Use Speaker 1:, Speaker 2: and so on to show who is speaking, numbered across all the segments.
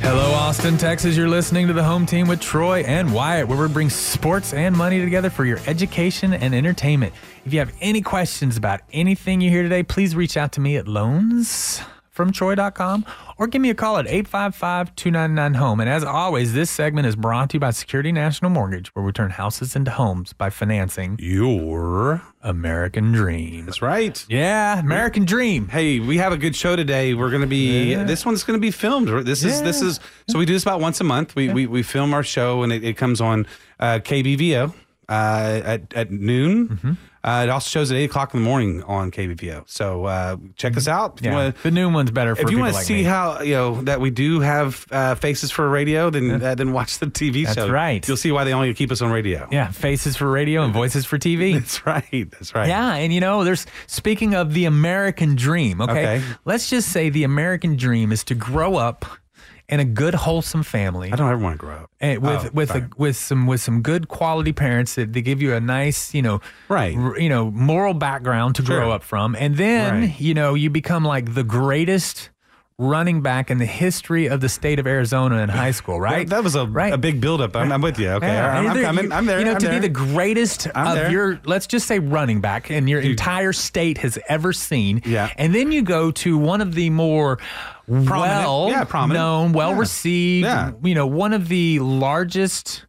Speaker 1: Hello, Austin, Texas. You're listening to the home team with Troy and Wyatt, where we bring sports and money together for your education and entertainment. If you have any questions about anything you hear today, please reach out to me at loansfromtroy.com or give me a call at 855 299 home. And as always, this segment is brought to you by Security National Mortgage, where we turn houses into homes by financing your American dream.
Speaker 2: That's right.
Speaker 1: Yeah, American dream.
Speaker 2: Hey, we have a good show today. We're going to be
Speaker 1: Yeah.
Speaker 2: this one's going to be filmed. This is this is so we do this about once a month. We we, we film our show and it, it comes on uh, KBVO uh, at at noon.
Speaker 1: Mm-hmm.
Speaker 2: Uh, it also shows at eight o'clock in the morning on KBPO. So uh, check us out.
Speaker 1: Yeah,
Speaker 2: wanna-
Speaker 1: the new one's better for
Speaker 2: if you want to
Speaker 1: like
Speaker 2: see
Speaker 1: me.
Speaker 2: how you know that we do have uh, faces for radio, then uh, then watch the TV
Speaker 1: That's
Speaker 2: show.
Speaker 1: right.
Speaker 2: You'll see why they only keep us on radio.
Speaker 1: Yeah, faces for radio and voices for TV.
Speaker 2: That's right. That's right.
Speaker 1: Yeah, and you know, there's speaking of the American dream, okay?
Speaker 2: Okay.
Speaker 1: Let's just say the American dream is to grow up in a good wholesome family.
Speaker 2: I don't ever want to grow up.
Speaker 1: and with
Speaker 2: Oh,
Speaker 1: with a, with some with some good quality parents that they give you a nice you know
Speaker 2: Right.
Speaker 1: r- you know moral background to grow up from and then
Speaker 2: Right.
Speaker 1: you know you become like the greatest running back in the history of the state of Arizona in high school right
Speaker 2: That, was a,
Speaker 1: Right.
Speaker 2: a big buildup. I'm, I'm with you. Okay,
Speaker 1: Yeah,
Speaker 2: I'm, I'm
Speaker 1: there-
Speaker 2: coming.
Speaker 1: you-
Speaker 2: I'm there.
Speaker 1: You know, to
Speaker 2: there.
Speaker 1: be the greatest
Speaker 2: I'm
Speaker 1: of
Speaker 2: there.
Speaker 1: your, let's just say running back in your entire state has ever seen.
Speaker 2: Yeah.
Speaker 1: And then you go to one of the more well
Speaker 2: Yeah, prominent.
Speaker 1: known, well
Speaker 2: Yeah.
Speaker 1: received,
Speaker 2: Yeah.
Speaker 1: you know, one of the largest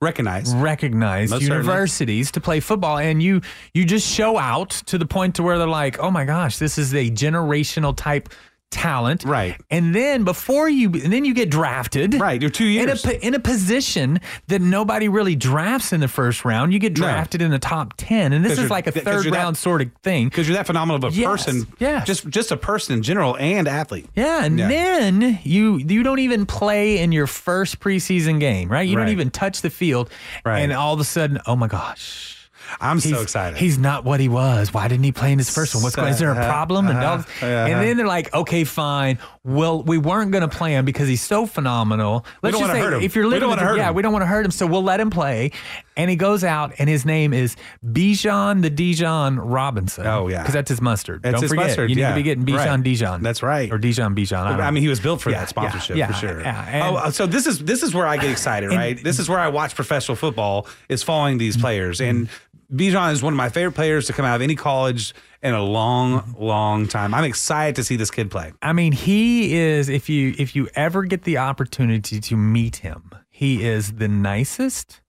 Speaker 2: Recognize.
Speaker 1: recognized
Speaker 2: Most certainly.
Speaker 1: universities to play football and you you just show out to the point to where they're like oh my gosh this is a generational type talent
Speaker 2: Right.
Speaker 1: and then before you and then you get drafted
Speaker 2: Right, you're two
Speaker 1: in a,
Speaker 2: years.
Speaker 1: in a position that nobody really drafts in the first round you get
Speaker 2: No.
Speaker 1: drafted in the top 10 and this is like a third
Speaker 2: you're that-
Speaker 1: round sort of thing
Speaker 2: because you're that phenomenal of a
Speaker 1: Yes,
Speaker 2: person.
Speaker 1: Yeah.
Speaker 2: Just just a person in general and athlete.
Speaker 1: Yeah, and
Speaker 2: Yeah.
Speaker 1: then you you don't even play in your first preseason game, right? You don't even touch the field,
Speaker 2: Right.
Speaker 1: and all of a sudden, oh my gosh,
Speaker 2: I'm
Speaker 1: he's,
Speaker 2: so excited.
Speaker 1: He's not what he was. Why didn't he play in his first one? What's going? Is there a
Speaker 2: Uh-huh,
Speaker 1: problem? And,
Speaker 2: uh-huh,
Speaker 1: and
Speaker 2: uh-huh.
Speaker 1: then they're like, okay, fine. Well, we weren't going to play him because he's so phenomenal. Let's
Speaker 2: don't
Speaker 1: just say
Speaker 2: hurt him.
Speaker 1: if you're
Speaker 2: We
Speaker 1: living,
Speaker 2: don't wanna
Speaker 1: with-
Speaker 2: hurt
Speaker 1: yeah,
Speaker 2: him.
Speaker 1: we don't want to hurt him, so we'll let him play. And he goes out, and his name is Bijan the Dijon Robinson.
Speaker 2: Oh, yeah.
Speaker 1: because that's his mustard.
Speaker 2: That's
Speaker 1: don't
Speaker 2: his
Speaker 1: forget,
Speaker 2: mustard,
Speaker 1: you need
Speaker 2: yeah.
Speaker 1: to be getting Bijan
Speaker 2: Right.
Speaker 1: Dijon.
Speaker 2: That's right.
Speaker 1: or Dijon Bijan. I,
Speaker 2: I mean, he was built for
Speaker 1: Yeah,
Speaker 2: that sponsorship
Speaker 1: yeah,
Speaker 2: for sure.
Speaker 1: yeah, and-
Speaker 2: oh, so this is this is where I get excited,
Speaker 1: And-
Speaker 2: right? This is where I watch professional football is following these players, and Bijan is one of my favorite players to come out of any college in a long, long time. I'm excited to see this kid play.
Speaker 1: I mean, he is if you if you ever get the opportunity to meet him, he is the nicest,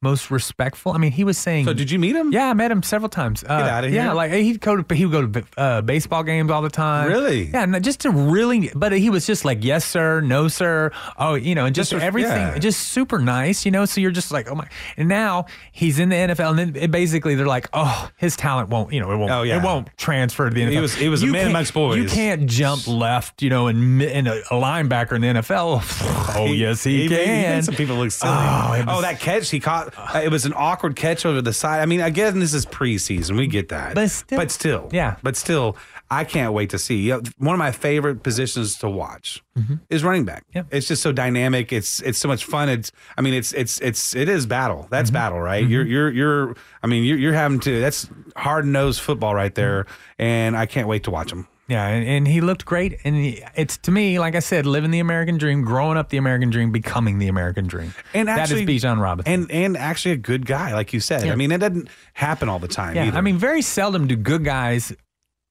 Speaker 1: most respectful. I mean, he was saying.
Speaker 2: So did you meet him?
Speaker 1: Yeah, I met him several times. Uh,
Speaker 2: outta
Speaker 1: Yeah,
Speaker 2: here.
Speaker 1: Yeah, like he'd go to he would go to uh, baseball games all the time.
Speaker 2: Really?
Speaker 1: Yeah, no, just to really, but he was just like yes sir, no sir. Oh, you know, and just,
Speaker 2: Just-
Speaker 1: everything,
Speaker 2: yeah.
Speaker 1: just super nice. You know, so you're just like oh my. And now he's in the NFL, and then it basically they're like oh his talent won't you know it won't
Speaker 2: Oh, yeah.
Speaker 1: it won't transfer to the NFL.
Speaker 2: He was- he was a man amongst boys.
Speaker 1: You can't jump left, you know, and in a, a linebacker in the NFL. Oh yes, he,
Speaker 2: made-
Speaker 1: can.
Speaker 2: made some people look silly.
Speaker 1: Oh,
Speaker 2: Oh, that catch he caught. Uh, it was an awkward catch over the side. I mean, again, this is preseason. We get that.
Speaker 1: But still-
Speaker 2: but still,
Speaker 1: Yeah.
Speaker 2: But still, I can't wait to see. You know, one of my favorite positions to watch is running back.
Speaker 1: Mm-hmm.
Speaker 2: It's just so dynamic. It's it's so much fun. It's I mean, it's it's it's it is battle.
Speaker 1: Mm-hmm.
Speaker 2: That's battle, right? You're you're you're. I mean, you're you're having to. That's hard nosed football right there,
Speaker 1: Mm-hmm.
Speaker 2: and I can't wait to watch them.
Speaker 1: Yeah, and, and he looked great. And he, it's to me, like I said, living the American dream, growing up the American dream, becoming the American dream.
Speaker 2: And actually,
Speaker 1: that is Bijan Robinson.
Speaker 2: And and actually a good guy, like you said.
Speaker 1: Yeah.
Speaker 2: I mean, it doesn't happen all the time.
Speaker 1: yeah,
Speaker 2: either.
Speaker 1: I mean, very seldom do good guys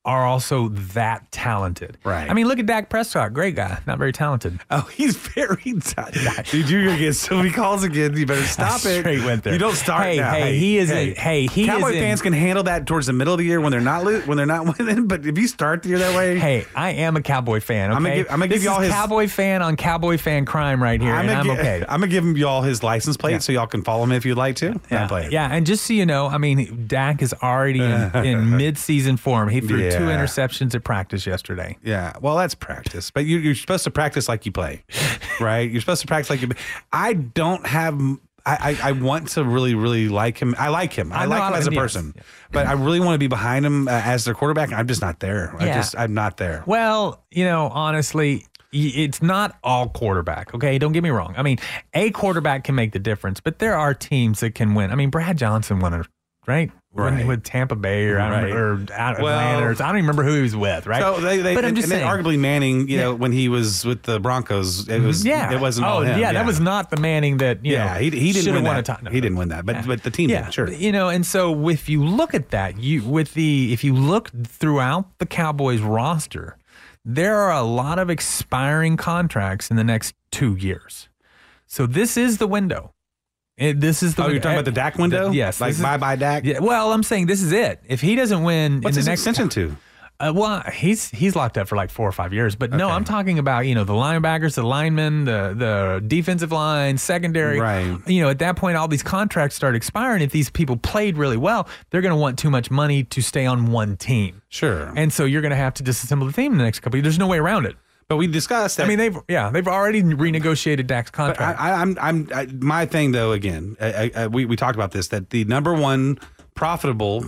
Speaker 1: are also that talented.
Speaker 2: Right.
Speaker 1: I mean, look at Dak Prescott, great guy, not very talented.
Speaker 2: Oh, he's very tight. Dude, you're gonna get so many calls again. You better stop it.
Speaker 1: straight went there.
Speaker 2: You don't start
Speaker 1: Hey,
Speaker 2: now.
Speaker 1: hey, he is in- hey, he is
Speaker 2: Cowboy
Speaker 1: in-
Speaker 2: fans can handle that towards the middle of the year when they're not lo- when they're not winning. But if you start the year that way,
Speaker 1: Hey, I am a Cowboy fan. Okay,
Speaker 2: I'm gonna give- I'm gonna give
Speaker 1: This
Speaker 2: y'all his-
Speaker 1: Cowboy fan on Cowboy fan crime right here, and
Speaker 2: gonna
Speaker 1: I'm
Speaker 2: gi-
Speaker 1: okay.
Speaker 2: I'm gonna give him y'all his license plate
Speaker 1: Yeah.
Speaker 2: so y'all can follow him if you'd like to.
Speaker 1: Yeah,
Speaker 2: And it.
Speaker 1: yeah, and just so you know, I mean, Dak is already in, in mid-season form. He threw two
Speaker 2: Yeah.
Speaker 1: interceptions at practice yesterday.
Speaker 2: Yeah, well, that's practice, but you, you're supposed to practice like you play, right? You're supposed to practice like you. I don't have. I, I, I want to really, really like him. I like him. I,
Speaker 1: I know,
Speaker 2: like him as a
Speaker 1: yes.
Speaker 2: person, but I really want to be behind him uh, as their quarterback. I'm just not there. I
Speaker 1: Yeah.
Speaker 2: just, I'm not there.
Speaker 1: Well, you know, honestly, y- it's not all quarterback. Okay, don't get me wrong. I mean, a quarterback can make the difference, but there are teams that can win. I mean, Brad Johnson won a right. When-
Speaker 2: Right.
Speaker 1: with Tampa Bay or, I don't
Speaker 2: Right.
Speaker 1: remember, or out
Speaker 2: Well-
Speaker 1: Atlanta, or, I don't even remember who he was with, right?
Speaker 2: So they, they
Speaker 1: but I'm just
Speaker 2: and
Speaker 1: saying,
Speaker 2: arguably Manning, you know,
Speaker 1: Yeah.
Speaker 2: when he was with the Broncos, it mm-hmm. was
Speaker 1: yeah,
Speaker 2: it wasn't
Speaker 1: Oh,
Speaker 2: all him.
Speaker 1: yeah, that was not the Manning that you
Speaker 2: yeah,
Speaker 1: know.
Speaker 2: he, he didn't
Speaker 1: should've
Speaker 2: win
Speaker 1: won
Speaker 2: that.
Speaker 1: a no,
Speaker 2: he
Speaker 1: no.
Speaker 2: didn't win that, but
Speaker 1: Yeah.
Speaker 2: but the team
Speaker 1: yeah,
Speaker 2: did. Sure.
Speaker 1: You know, and so if you look at that, you with the if you look throughout the Cowboys roster, there are a lot of expiring contracts in the next two years. So this is the window. It- this is the.
Speaker 2: Oh, you're talking about the Dak window?
Speaker 1: yes.
Speaker 2: like
Speaker 1: is-
Speaker 2: bye bye Dak.
Speaker 1: Yeah, well, I'm saying this is it. If he doesn't win
Speaker 2: What's
Speaker 1: in
Speaker 2: his
Speaker 1: the next
Speaker 2: extension to?
Speaker 1: uh, well, he's he's locked up for like four or five years. But no, I'm talking about you know the linebackers, the linemen, the the defensive line, secondary.
Speaker 2: Right.
Speaker 1: You know, at that point, all these contracts start expiring. If these people played really well, they're going to want too much money to stay on one team,
Speaker 2: Sure.
Speaker 1: and so you're going to have to disassemble the team in the next couple. of There's no way around it.
Speaker 2: But we discussed that.
Speaker 1: I mean, they've yeah, they've already renegotiated Dak's contract.
Speaker 2: I, I, I'm, I'm, I, my thing though. Again, I, I, we we talked about this that the number one profitable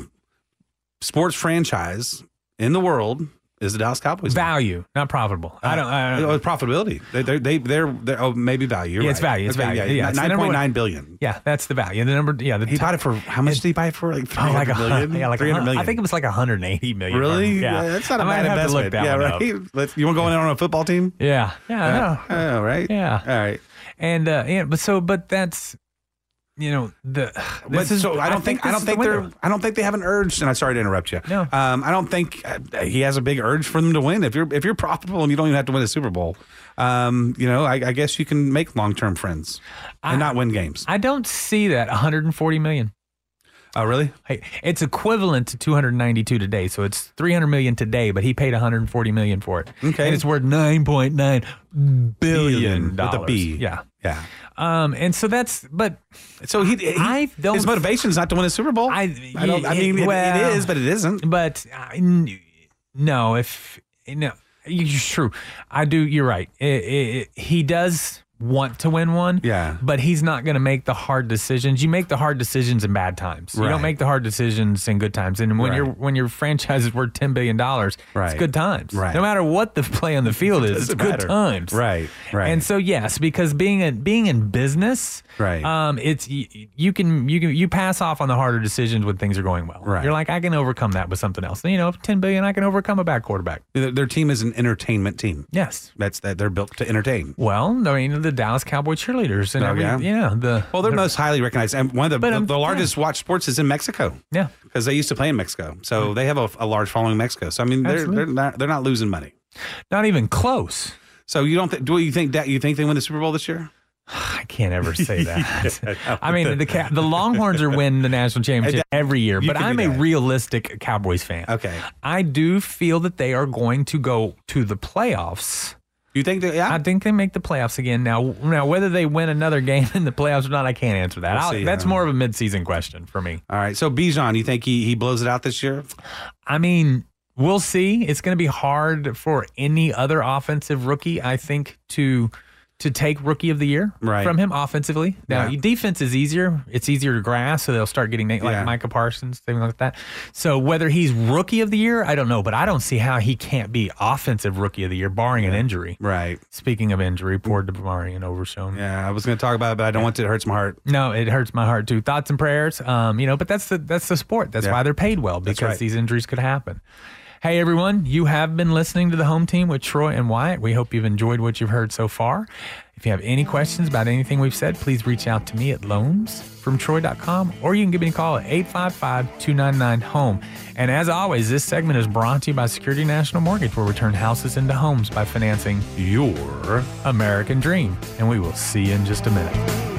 Speaker 2: sports franchise in the world is the Dallas Cowboys.
Speaker 1: Value, not profitable. I don't. I don't
Speaker 2: Oh, profitability. They, they, they, they're, they're, oh, maybe value.
Speaker 1: Yeah, it's
Speaker 2: right.
Speaker 1: value, it's
Speaker 2: Okay,
Speaker 1: value. Yeah, it's the
Speaker 2: nine point nine billion.
Speaker 1: yeah, that's the value. The number. Yeah, the
Speaker 2: He
Speaker 1: top-
Speaker 2: bought it for how much did he buy it for? Like three
Speaker 1: Oh, like
Speaker 2: million.
Speaker 1: yeah, like a
Speaker 2: 300
Speaker 1: hun-
Speaker 2: million.
Speaker 1: I think it was like 180 million.
Speaker 2: really.
Speaker 1: Yeah,
Speaker 2: that's not a
Speaker 1: I
Speaker 2: bad
Speaker 1: have to look
Speaker 2: investment. yeah, right. Let's, you want to go in on a football team?
Speaker 1: Yeah, yeah, I know.
Speaker 2: Oh, right.
Speaker 1: Yeah.
Speaker 2: All right.
Speaker 1: And uh, yeah, but so, but that's you know the. This is,
Speaker 2: so I don't think, I don't
Speaker 1: is the
Speaker 2: think they're. I don't think they have an urge. And I'm sorry to interrupt you.
Speaker 1: No.
Speaker 2: um, I don't think uh, he has a big urge for them to win. If you're if you're profitable and you don't even have to win a Super Bowl, um, you know, I, I guess you can make long term friends and
Speaker 1: I-
Speaker 2: not win games.
Speaker 1: I don't see that 140 million.
Speaker 2: Oh, really?
Speaker 1: Hey, it's equivalent to 292 today, so it's 300 million today, but he paid 140 million for it.
Speaker 2: Okay.
Speaker 1: and it's worth 9.9 billion
Speaker 2: with a
Speaker 1: dollars.
Speaker 2: B.
Speaker 1: Yeah.
Speaker 2: Yeah.
Speaker 1: Um, and so that's, but
Speaker 2: So he, he
Speaker 1: I don't-
Speaker 2: his motivation is not to win a Super Bowl.
Speaker 1: I-
Speaker 2: I don't. I mean, it-
Speaker 1: well-
Speaker 2: it is, but it isn't.
Speaker 1: But I, n- no, if no, it's true. I do. You're right. It, it- he does want to win one.
Speaker 2: Yeah.
Speaker 1: But he's not going to make the hard decisions. You make the hard decisions in bad times. You don't make the hard decisions in good times. And when
Speaker 2: Right.
Speaker 1: your when your franchise is worth ten billion dollars,
Speaker 2: Right.
Speaker 1: it's good times.
Speaker 2: Right.
Speaker 1: No matter what the play on the field is, it's
Speaker 2: doesn't
Speaker 1: good times.
Speaker 2: Right, right.
Speaker 1: And so yes, because being in being in business,
Speaker 2: Right.
Speaker 1: Um, it's you, you can you can you pass off on the harder decisions when things are going well.
Speaker 2: Right.
Speaker 1: You're like I can overcome that with something else. You know, ten billion, I can overcome a bad quarterback.
Speaker 2: Their, their team is an entertainment team.
Speaker 1: Yes.
Speaker 2: That's that they're built to entertain.
Speaker 1: Well, I mean the Dallas Cowboy cheerleaders and
Speaker 2: Oh,
Speaker 1: every,
Speaker 2: yeah?
Speaker 1: yeah the
Speaker 2: Well, they're most highly recognized, and one of the the, the largest watch sports is in Mexico.
Speaker 1: yeah
Speaker 2: because they used to play in Mexico, so they have a, a large following in Mexico. So I mean, they're
Speaker 1: Absolutely.
Speaker 2: they're not they're not losing money.
Speaker 1: not even close.
Speaker 2: So you don't th- do you think that you think they win the Super Bowl this year?
Speaker 1: I can't ever say that. I mean, the Ca- the Longhorns are win the national championship every year, but I'm a
Speaker 2: that.
Speaker 1: realistic Cowboys fan.
Speaker 2: Okay.
Speaker 1: I do feel that they are going to go to the playoffs.
Speaker 2: You think that? Yeah.
Speaker 1: I think they make the playoffs again. Now, now whether they win another game in the playoffs or not, I can't answer that.
Speaker 2: We'll
Speaker 1: that's more of a midseason question for me.
Speaker 2: All right. So Bijan, you think he he blows it out this year?
Speaker 1: I mean, we'll see. It's going to be hard for any other offensive rookie, I think, to to take rookie of the year
Speaker 2: Right.
Speaker 1: from him offensively. Now,
Speaker 2: Yeah.
Speaker 1: defense is easier. It's easier to grasp, so they'll start getting like
Speaker 2: Yeah.
Speaker 1: Micah Parsons, things like that. So whether he's rookie of the year, I don't know, but I don't see how he can't be offensive rookie of the year, barring an injury.
Speaker 2: Right.
Speaker 1: Speaking of injury, poor DeMarvion Overshown.
Speaker 2: Yeah. I was going to talk about it, but I don't want to. It hurts my heart.
Speaker 1: No, it hurts my heart too. Thoughts and prayers. Um, you know, but that's the that's the sport. That's
Speaker 2: Yeah.
Speaker 1: why they're paid well because
Speaker 2: right.
Speaker 1: these injuries could happen. Hey everyone, you have been listening to the home team with Troy and Wyatt. We hope you've enjoyed what you've heard so far. If you have any questions about anything we've said, please reach out to me at loansfromtroy.com or you can give me a call at 855-299-HOME. And as always, this segment is brought to you by Security National Mortgage, where we turn houses into homes by financing
Speaker 2: Your
Speaker 1: American dream. And we will see you in just a minute.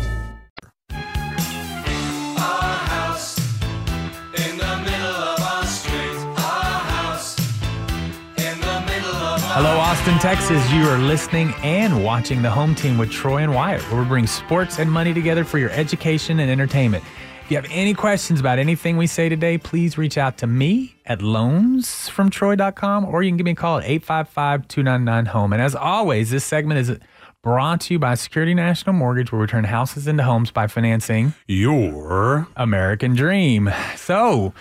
Speaker 1: Hello, Austin, Texas. You are listening and watching the home team with Troy and Wyatt, where we bring sports and money together for your education and entertainment. If you have any questions about anything we say today, please reach out to me at loansfromtroy.com or you can give me a call at 855 299 home. And as always, this segment is brought to you by Security National Mortgage, where we turn houses into homes by financing
Speaker 2: your
Speaker 1: American Dream. So,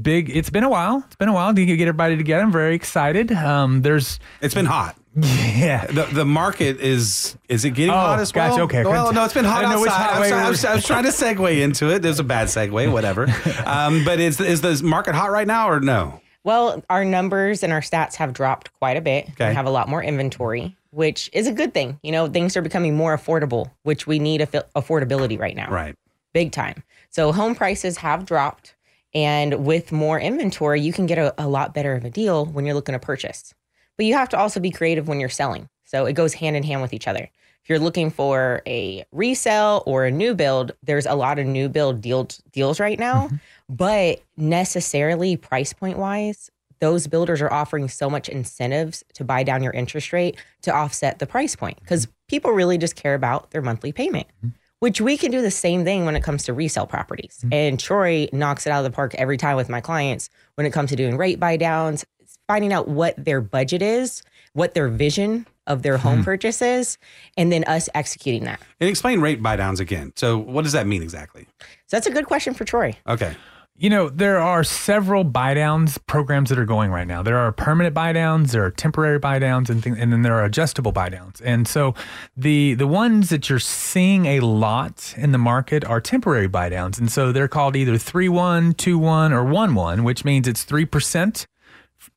Speaker 1: big, it's been a while. It's been a while to get everybody together. I'm very excited. Um, there's,
Speaker 2: it's been hot.
Speaker 1: yeah.
Speaker 2: The the market is is it getting
Speaker 1: Oh,
Speaker 2: hot as well?
Speaker 1: gotcha, okay.
Speaker 2: Well, no, it's been hot
Speaker 1: didn't
Speaker 2: outside.
Speaker 1: hot
Speaker 2: I was,
Speaker 1: way
Speaker 2: trying- I, was, I was trying to segue into it. There's a bad segue, whatever. um, but is is the market hot right now or no?
Speaker 3: Well, our numbers and our stats have dropped quite a bit.
Speaker 2: Okay.
Speaker 3: We have a lot more inventory, which is a good thing. You know, things are becoming more affordable, which we need affi- affordability right now.
Speaker 2: Right.
Speaker 3: Big time. So home prices have dropped. And with more inventory, you can get a, a lot better of a deal when you're looking to purchase. But you have to also be creative when you're selling. So it goes hand in hand with each other. If you're looking for a resale or a new build, there's a lot of new build deal, deals right now. Mm-hmm. But necessarily, price point wise, those builders are offering so much incentives to buy down your interest rate to offset the price point because mm-hmm. people really just care about their monthly payment. Mm-hmm. Which we can do the same thing when it comes to resale properties. Mm-hmm. And Troy knocks it out of the park every time with my clients when it comes to doing rate buy downs, finding out what their budget is, what their vision of their home hmm. purchase is, and then us executing that.
Speaker 2: And explain rate buy downs again. So what does that mean exactly?
Speaker 3: So that's a good question for Troy.
Speaker 2: Okay.
Speaker 1: You know, there are several buy downs programs that are going right now. There are permanent buy downs, there are temporary buy downs, and, things, and then there are adjustable buy downs. And so the the ones that you're seeing a lot in the market are temporary buy downs. And so they're called either 3 1, 2 1, or 1 1, which means it's 3%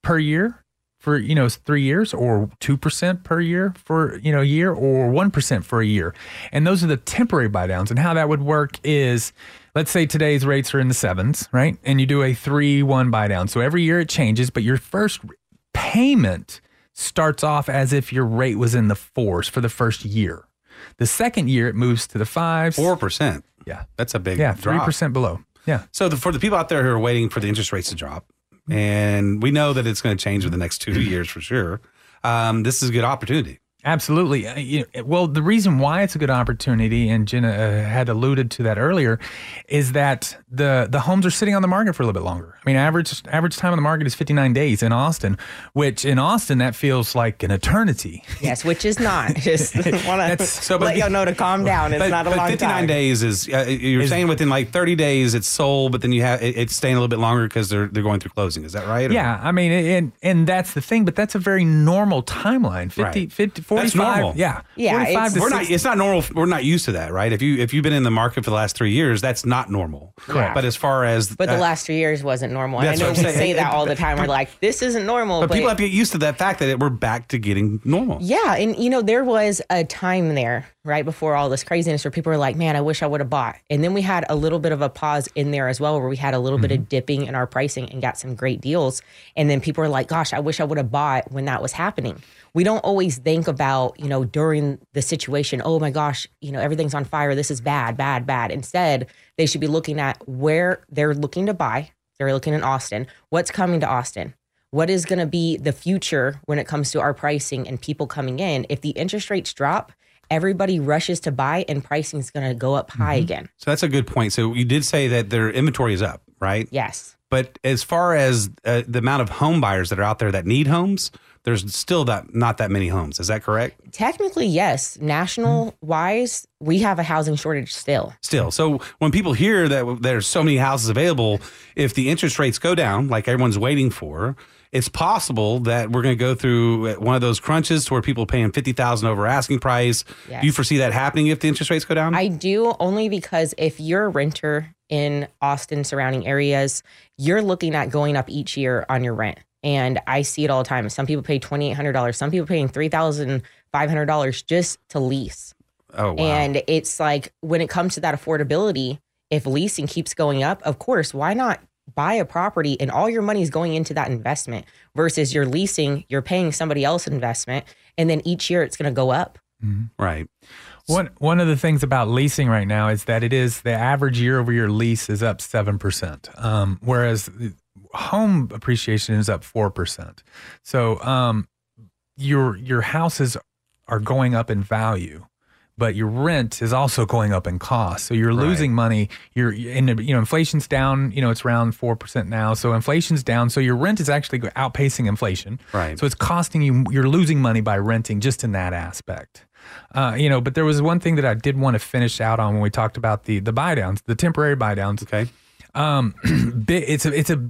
Speaker 1: per year for you know three years or 2% per year for you know a year or 1% for a year and those are the temporary buy downs and how that would work is let's say today's rates are in the sevens right and you do a 3-1 buy down so every year it changes but your first payment starts off as if your rate was in the fours for the first year the second year it moves to the fives
Speaker 2: Four percent.
Speaker 1: yeah
Speaker 2: That's a big
Speaker 1: yeah
Speaker 2: drop.
Speaker 1: 3% below yeah
Speaker 2: So the, for the people out there who are waiting for the interest rates to drop, and we know that it's going to change over the next two years for sure. Um, this is a good opportunity.
Speaker 1: Absolutely. Uh, you know, well, the reason why it's a good opportunity, and Jenna uh, had alluded to that earlier, is that the the homes are sitting on the market for a little bit longer. I mean, average average time on the market is 59 days in Austin, which in Austin that feels like an eternity.
Speaker 3: Yes, which is not. Just want to
Speaker 2: so,
Speaker 3: let y'all know to calm down. It's
Speaker 2: But,
Speaker 3: not a
Speaker 2: but
Speaker 3: long
Speaker 2: 59
Speaker 3: time.
Speaker 2: days is uh, you're
Speaker 1: Is-
Speaker 2: saying within like 30 days it's sold, but then you have it, it's staying a little bit longer because they're they're going through closing. Is that right? Or-
Speaker 1: Yeah, I mean, and and that's the thing, but that's a very normal timeline. 50,
Speaker 2: Right.
Speaker 1: 50 45.
Speaker 2: That's normal.
Speaker 1: Yeah,
Speaker 3: Yeah,
Speaker 1: 45
Speaker 3: it's-
Speaker 1: to
Speaker 2: We're not. It's not normal. We're not used to that, right? If you if you've been in the market for the last three years, that's not normal.
Speaker 3: Correct.
Speaker 2: But as far as
Speaker 3: But the
Speaker 2: uh,
Speaker 3: last three years wasn't normal. And I
Speaker 2: That's
Speaker 3: know
Speaker 2: what
Speaker 3: we
Speaker 2: I'm
Speaker 3: say
Speaker 2: saying.
Speaker 3: that all the time. We're like, this isn't normal.
Speaker 2: but people have to get used to that fact that it, we're back to getting normal.
Speaker 3: Yeah, and you know there was a time there right before all this craziness where people were like, "Man, I wish I would have bought." And then we had a little bit of a pause in there as well, where we had a little bit of mm-hmm. dipping in our pricing and got some great deals. And then people were like, "Gosh, I wish I would have bought when that was happening." We don't always think about you know during the situation. Oh my gosh, you know everything's on fire. This is bad, bad, bad. Instead, they should be looking at where they're looking to buy. They're looking in Austin. What's coming to Austin? what is going to be the future when it comes to our pricing and people coming in if the interest rates drop everybody rushes to buy and pricing is going to go up high again
Speaker 2: So that's a good point. So you did say that their inventory is up, right?
Speaker 3: yes
Speaker 2: But as far as uh, the amount of home buyers that are out there that need homes, there's still that not that many homes. Is that correct?
Speaker 3: technically yes national wise we have a housing shortage still
Speaker 2: Still, so when people hear that there's so many houses available, if the interest rates go down, like everyone's waiting for, it's possible that we're going to go through uh, one of those crunches to where people are paying fifty thousand over asking price.
Speaker 3: Yes.
Speaker 2: Do you foresee that happening if the interest rates go down?
Speaker 3: I do only because if you're a renter in Austin surrounding areas, you're looking at going up each year on your rent. And I see it all the time. Some people pay twenty eight hundred dollars. Some people paying three thousand five hundred dollars just to lease.
Speaker 2: oh wow!
Speaker 3: And it's like when it comes to that affordability, if leasing keeps going up, of course, why not buy a property and all your money is going into that investment versus you're leasing, you're paying somebody else investment, and then each year it's going to go up.
Speaker 2: right.
Speaker 1: One one of the things about leasing right now is that it is the average year over year lease is up seven percent, um, whereas home appreciation is up four percent. So um, your your houses are going up in value, but your rent is also going up in cost. So you're
Speaker 2: Right.
Speaker 1: losing money. You're in you know inflation's down. You know it's around four percent now. So inflation's down. So your rent is actually outpacing inflation.
Speaker 2: Right.
Speaker 1: So it's costing you. You're losing money by renting just in that aspect. Uh, you know, but there was one thing that I did want to finish out on when we talked about the the buy downs, the temporary buy downs.
Speaker 2: Okay.
Speaker 1: Um, it's a it's a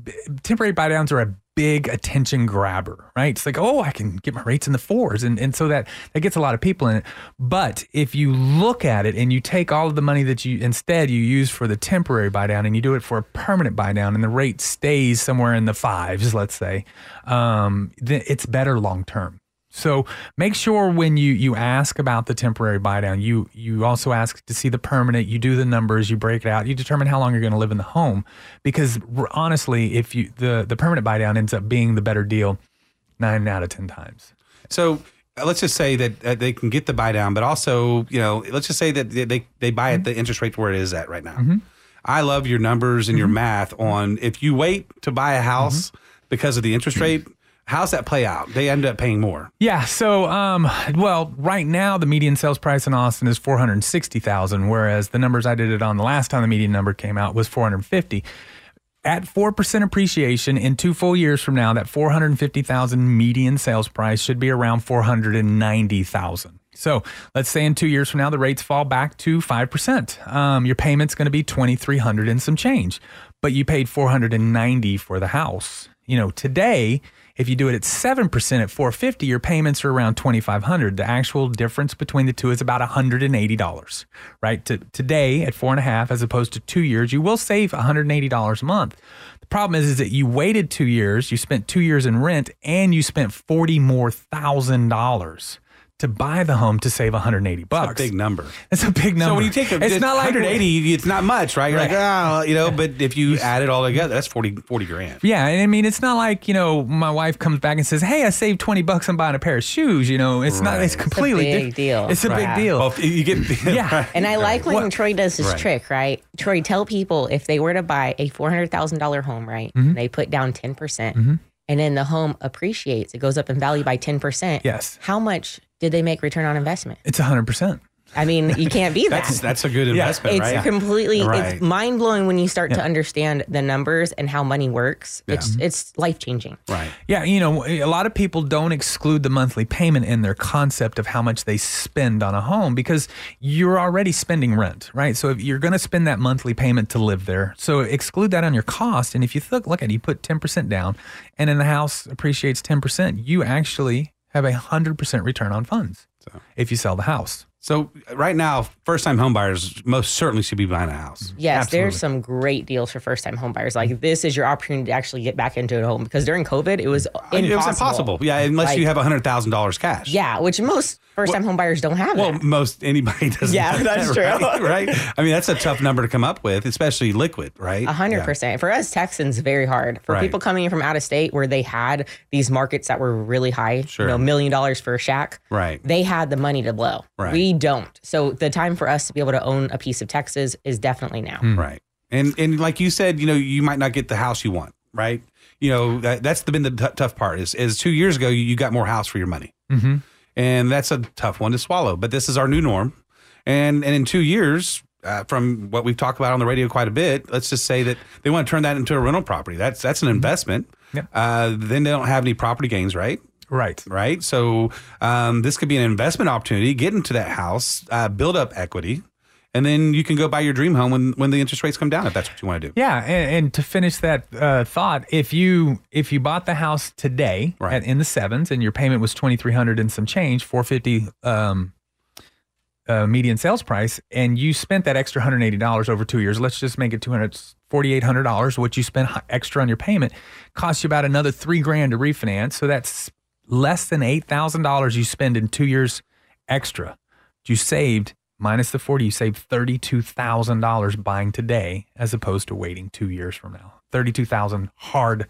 Speaker 1: temporary buy downs are a big attention grabber, right? It's like, oh, I can get my rates in the fours, and and so that that gets a lot of people in it. But if you look at it and you take all of the money that you instead you use for the temporary buy down and you do it for a permanent buy down, and the rate stays somewhere in the fives, let's say, um, then it's better long term. So make sure when you you ask about the temporary buy down, you you also ask to see the permanent. You do the numbers, you break it out, you determine how long you're going to live in the home. Because honestly, if you the the permanent buy down ends up being the better deal, nine out of ten times.
Speaker 2: So uh, let's just say that uh, they can get the buy down, but also, you know, let's just say that they they, they buy at the interest rate where it is at right now. I love your numbers and your math on if you wait to buy a house because of the interest rate. How's that play out? They end up paying more.
Speaker 1: Yeah. So, um, well, right now the median sales price in Austin is four hundred sixty thousand, whereas the numbers I did it on the last time the median number came out was four hundred fifty. At four percent appreciation in two full years from now, that four hundred fifty thousand median sales price should be around four hundred and ninety thousand. So let's say in two years from now the rates fall back to five percent. Um, your payment's going to be twenty three hundred and some change, but you paid four hundred and ninety for the house. You know, today if you do it at 7% at 450, your payments are around 2500 The actual difference between the two is about $180, right? To, today at four and a half, as opposed to two years, you will save $180 a month. The problem is, is that you waited two years, you spent two years in rent, and you spent 40 more thousand dollars to buy the home to save 180 bucks.
Speaker 2: That's a big number.
Speaker 1: That's a big number.
Speaker 2: So when you take a,
Speaker 1: it's not like
Speaker 2: 180, it's not much, right? You're like,
Speaker 1: Right.
Speaker 2: oh, you know, but if you add it all together, that's 40, 40 grand.
Speaker 1: Yeah, and I mean, it's not like you know, my wife comes back and says, "Hey, I saved twenty bucks on buying a pair of shoes." You know, it's not. It's
Speaker 2: Right.
Speaker 1: completely
Speaker 3: big
Speaker 1: diff-
Speaker 3: deal.
Speaker 1: It's a
Speaker 3: Right.
Speaker 1: big deal.
Speaker 2: Well, you get,
Speaker 1: Yeah.
Speaker 3: And I like when
Speaker 1: What-
Speaker 3: Troy does this
Speaker 2: Right.
Speaker 3: trick, right? Troy, tell people if they were to buy a four hundred thousand dollar home, right?
Speaker 1: Mm-hmm.
Speaker 3: and They put down 10 percent. and then the home appreciates, it goes up in value by 10%.
Speaker 1: Yes.
Speaker 3: How much did they make return on investment?
Speaker 1: It's 100%.
Speaker 3: I mean, you can't beat that.
Speaker 2: That's that's a good investment,
Speaker 3: it's
Speaker 2: right?
Speaker 3: completely
Speaker 2: Right.
Speaker 3: it's mind blowing when you start to understand the numbers and how money works. It's mm-hmm. it's life changing.
Speaker 2: right.
Speaker 1: Yeah, you know, a lot of people don't exclude the monthly payment in their concept of how much they spend on a home because you're already spending rent, right? So if you're going to spend that monthly payment to live there, so exclude that on your cost. And if you look, look at it, you put 10% down and then the house appreciates 10%, you actually have a 100% return on funds if you sell the house.
Speaker 2: So right now, first time homebuyers most certainly should be buying a house.
Speaker 3: Yes,
Speaker 1: Absolutely.
Speaker 3: there's some great deals for first time homebuyers. Like this is your opportunity to actually get back into a home because during COVID it was impossible.
Speaker 2: It was impossible. Yeah, unless
Speaker 3: Like-
Speaker 2: you have hundred thousand dollars cash.
Speaker 3: Yeah, which most first time home buyers don't have.
Speaker 2: Well,
Speaker 3: that.
Speaker 2: most anybody doesn't.
Speaker 3: Yeah,
Speaker 2: have
Speaker 3: that's
Speaker 2: that,
Speaker 3: true.
Speaker 2: Right, right? I mean, that's a tough number to come up with, especially liquid, right?
Speaker 3: A hundred percent. For us Texans, very hard. For
Speaker 2: Right.
Speaker 3: people coming in from out of state where they had these markets that were really high,
Speaker 2: Sure.
Speaker 3: you know, million dollars for a shack.
Speaker 2: Right.
Speaker 3: They had the money to blow.
Speaker 2: Right.
Speaker 3: We don't. So the time for us to be able to own a piece of Texas is definitely now.
Speaker 2: Right. And and like you said, you know, you might not get the house you want, right? You know, that, that's the, been the t- tough part. Is is two years ago you, you got more house for your money,
Speaker 1: Mm-hmm.
Speaker 2: And that's a tough one to swallow. But this is our new norm, and and in two years. Uh, from what we've talked about on the radio quite a bit, let's just say that they want to turn that into a rental property. That's that's an investment.
Speaker 1: Yep.
Speaker 2: Uh, then they don't have any property gains, right?
Speaker 1: Right.
Speaker 2: right? So um, this could be an investment opportunity. Get into that house, uh, build up equity, and then you can go buy your dream home when when the interest rates come down. If that's what you want to do.
Speaker 1: Yeah, and, and to finish that uh, thought, if you if you bought the house today
Speaker 2: Right.
Speaker 1: at, in the sevens and your payment was twenty three hundred and some change, four fifty um, uh, median sales price, and you spent that extra hundred eighty dollars over two years, let's just make it two hundred forty eight hundred dollars. What you spent extra on your payment costs you about another three grand to refinance. So that's less than eight thousand dollars you spend in two years extra. You saved minus the forty. You save thirty two thousand dollars buying today as opposed to waiting two years from now. Thirty two thousand hard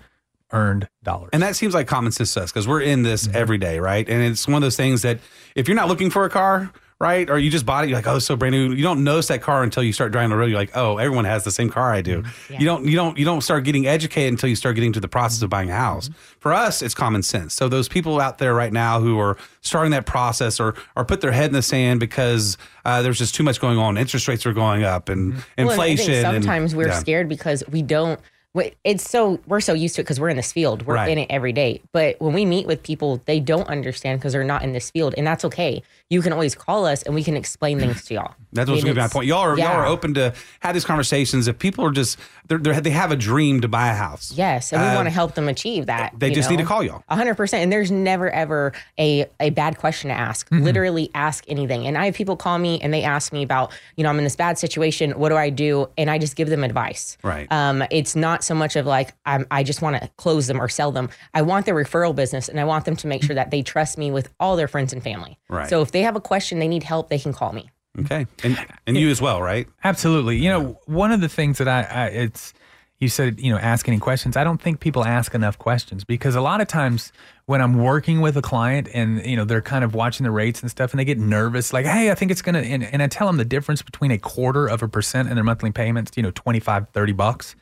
Speaker 1: earned dollars.
Speaker 2: And that seems like common sense to us because we're in this mm-hmm. every day, right? And it's one of those things that if you're not looking for a car, right, or you just bought it, you're like, oh, it's so brand new. You don't notice that car until you start driving the road. You're like, oh, everyone has the same car I do. Mm-hmm. You don't, you don't, you don't start getting educated until you start getting to the process of buying a mm-hmm. house. For us, it's common sense. So those people out there right now who are starting that process or or put their head in the sand because uh, there's just too much going on. Interest rates are going up and mm-hmm.
Speaker 3: Well, and
Speaker 2: inflation.
Speaker 3: I think
Speaker 2: and-
Speaker 3: sometimes we're
Speaker 2: yeah.
Speaker 3: scared because we don't. It's so we're so used to it because we're in this field. We're
Speaker 2: Right.
Speaker 3: in it every day. But when we meet with people, they don't understand because they're not in this field, and that's okay. You can always call us, and we can explain things to y'all.
Speaker 2: That's
Speaker 3: I
Speaker 2: what's
Speaker 3: mean,
Speaker 2: going to be my point. Y'all are
Speaker 3: yeah.
Speaker 2: y'all are open to have these conversations. If people are just they're, they're, they have a dream to buy a house,
Speaker 3: Yes, and we
Speaker 2: Uh,
Speaker 3: want to help them achieve that.
Speaker 2: they just need to call y'all.
Speaker 3: A hundred percent. And there's never ever a a bad question to ask.
Speaker 2: Mm-hmm.
Speaker 3: Literally ask anything. And I have people call me and they ask me about, you know, I'm in this bad situation. What do I do? And I just give them advice.
Speaker 2: Right.
Speaker 3: Um, it's not so much of like I'm I just want to close them or sell them. I want their referral business and I want them to make sure that they trust me with all their friends and family.
Speaker 2: Right.
Speaker 3: So if they have a question, they need help, they can call me.
Speaker 2: Okay, and and you as well, right?
Speaker 1: Absolutely. You know, one of the things that I, I it's you said, you know, ask any questions. I don't think people ask enough questions because a lot of times when I'm working with a client and you know they're kind of watching the rates and stuff and they get nervous, like, hey, I think it's gonna and, and I tell them the difference between a quarter of a percent and their monthly payments, you know, 25, 30 bucks.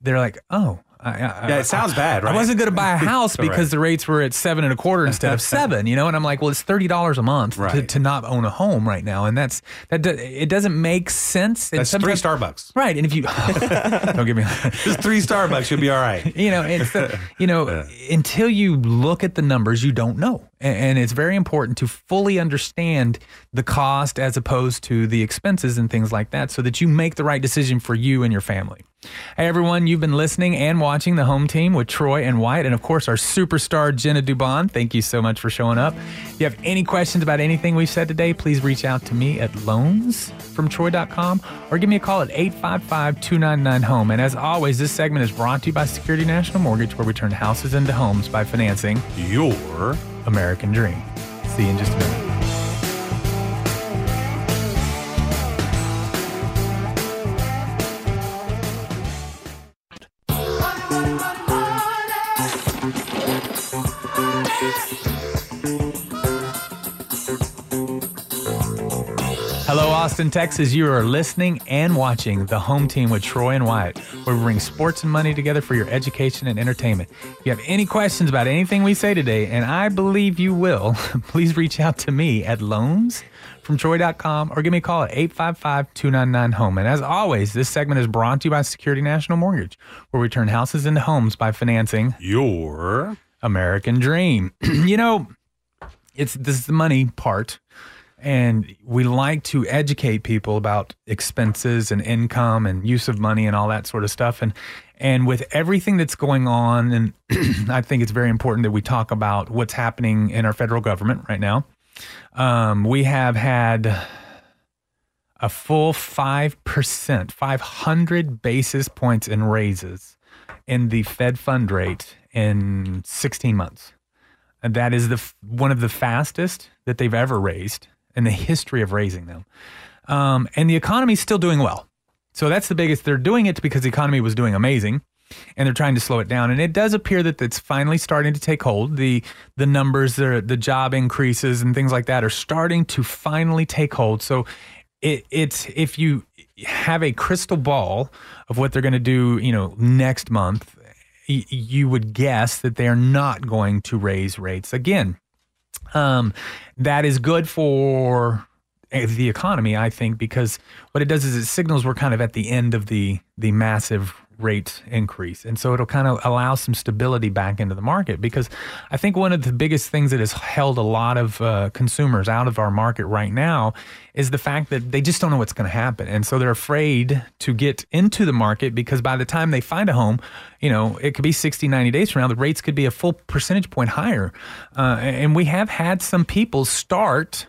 Speaker 1: They're like, oh. I, I,
Speaker 2: Yeah, it sounds bad, right?
Speaker 1: I wasn't going to buy a house because the rates were at seven and a quarter instead of seven, you know. And I'm like, well, it's thirty dollars a month to,
Speaker 2: Right.
Speaker 1: to not own a home right now, and that's that. do- It doesn't make sense. And
Speaker 2: That's three Starbucks.
Speaker 1: right? And if you don't give me,
Speaker 2: Just three Starbucks, you'll be all right.
Speaker 1: you know, it's the, you know, until you look at the numbers, you don't know, and, it's very important to fully understand the cost as opposed to the expenses and things like that, so that you make the right decision for you and your family. Hey everyone, you've been listening and watching the home team with Troy and Wyatt, and of course our superstar Jenna Dubon. Thank you so much for showing up. If you have any questions about anything we've said today, please reach out to me at loansfromtroy.com or give me a call at 855-299-HOME. And as always, this segment is brought to you by Security National Mortgage, where we turn houses into homes by financing
Speaker 2: Your
Speaker 1: American Dream. See you in just a minute. Austin, Texas. You are listening and watching the home team with Troy and Wyatt, where we bring sports and money together for your education and entertainment. If you have any questions about anything we say today, and I believe you will, please reach out to me at loansfromtroy.com or give me a call at 855 299 home. And as always, this segment is brought to you by Security National Mortgage, where we turn houses into homes by financing
Speaker 2: Your
Speaker 1: American dream. you know, it's this is the money part. And we like to educate people about expenses and income and use of money and all that sort of stuff. And and with everything that's going on, and I think it's very important that we talk about what's happening in our federal government right now. Um, we have had a full five percent, five hundred basis points in raises in the Fed fund rate in 16 months. And that is the one of the fastest that they've ever raised in the history of raising them. Um, and the economy is still doing well. So that's the biggest. They're doing it because the economy was doing amazing, and they're trying to slow it down. And it does appear that it's finally starting to take hold. the The numbers, the the job increases, and things like that are starting to finally take hold. So it, it's if you have a crystal ball of what they're going to do, you know, next month, y- you would guess that they are not going to raise rates again. Um, that is good for uh, the economy, I think, because what it does is it signals we're kind of at the end of the the massive rate increase, and so it'll kind of allow some stability back into the market. Because I think one of the biggest things that has held a lot of uh, consumers out of our market right now is the fact that they just don't know what's going to happen, and so they're afraid to get into the market because by the time they find a home, you know, it could be 60, 90 days from now, the rates could be a full percentage point higher, uh, and we have had some people start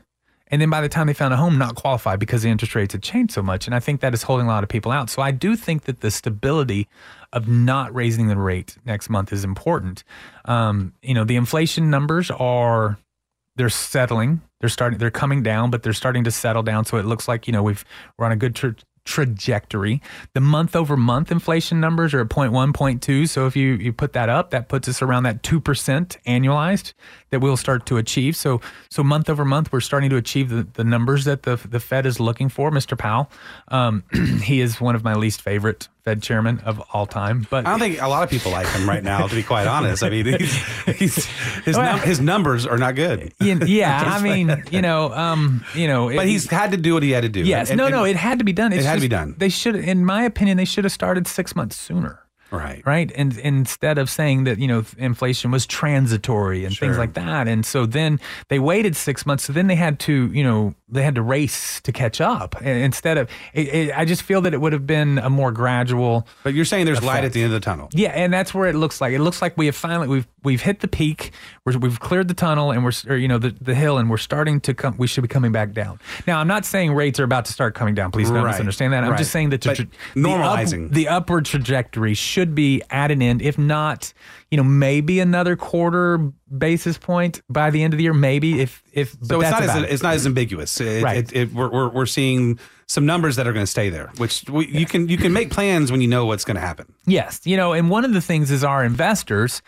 Speaker 1: and then by the time they found a home, not qualified because the interest rates had changed so much. And I think that is holding a lot of people out. So I do think that the stability of not raising the rate next month is important. Um, you know, the inflation numbers are they're settling. They're starting. They're coming down, but they're starting to settle down. So it looks like you know we've we're on a good tra- trajectory. The month over month inflation numbers are at 0.1, 0.2. So if you, you put that up, that puts us around that 2% annualized that we'll start to achieve. So so month over month, we're starting to achieve the, the numbers that the, the Fed is looking for. Mr. Powell, um, he is one of my least favorite Fed chairman of all time. But
Speaker 2: I don't think a lot of people like him right now. To be quite honest, I mean, he's, he's, his num- his numbers are not good.
Speaker 1: yeah, I mean, you know, um, you know,
Speaker 2: But
Speaker 1: it-
Speaker 2: he's had to do what he had to do.
Speaker 1: Yes,
Speaker 2: And-
Speaker 1: no,
Speaker 2: and-
Speaker 1: no, it had to be done. It's
Speaker 2: It had to be done.
Speaker 1: They should, in my opinion, they should have started six months sooner.
Speaker 2: Right.
Speaker 1: Right. And instead of saying that, you know, inflation was transitory and things like that. And so then they waited six months. So then they had to, you know, they had to race to catch up. And instead of, it, it, I just feel that it would have been a more gradual.
Speaker 2: But you're saying there's light at the end of the tunnel.
Speaker 1: Yeah, and that's where it looks like. It looks like we have finally we've we've hit the peak. We're, we've cleared the tunnel and we're or, you know the, the hill and we're starting to come. We should be coming back down. Now I'm not saying rates are about to start coming down. Please don't
Speaker 2: Right,
Speaker 1: misunderstand that. I'm
Speaker 2: right.
Speaker 1: just saying that the, tra- the up-
Speaker 2: normalizing.
Speaker 1: the upward trajectory should be at an end. If not, you know, maybe another quarter basis point by the end of the year. Maybe if if
Speaker 2: So it's not as
Speaker 1: it.
Speaker 2: it's not as ambiguous. It,
Speaker 1: Right.
Speaker 2: it, it, we're, we're we're seeing some numbers that are going to stay there, which we, you can you can make plans when you know what's going to happen.
Speaker 1: Yes, you know, and one of the things is our investors,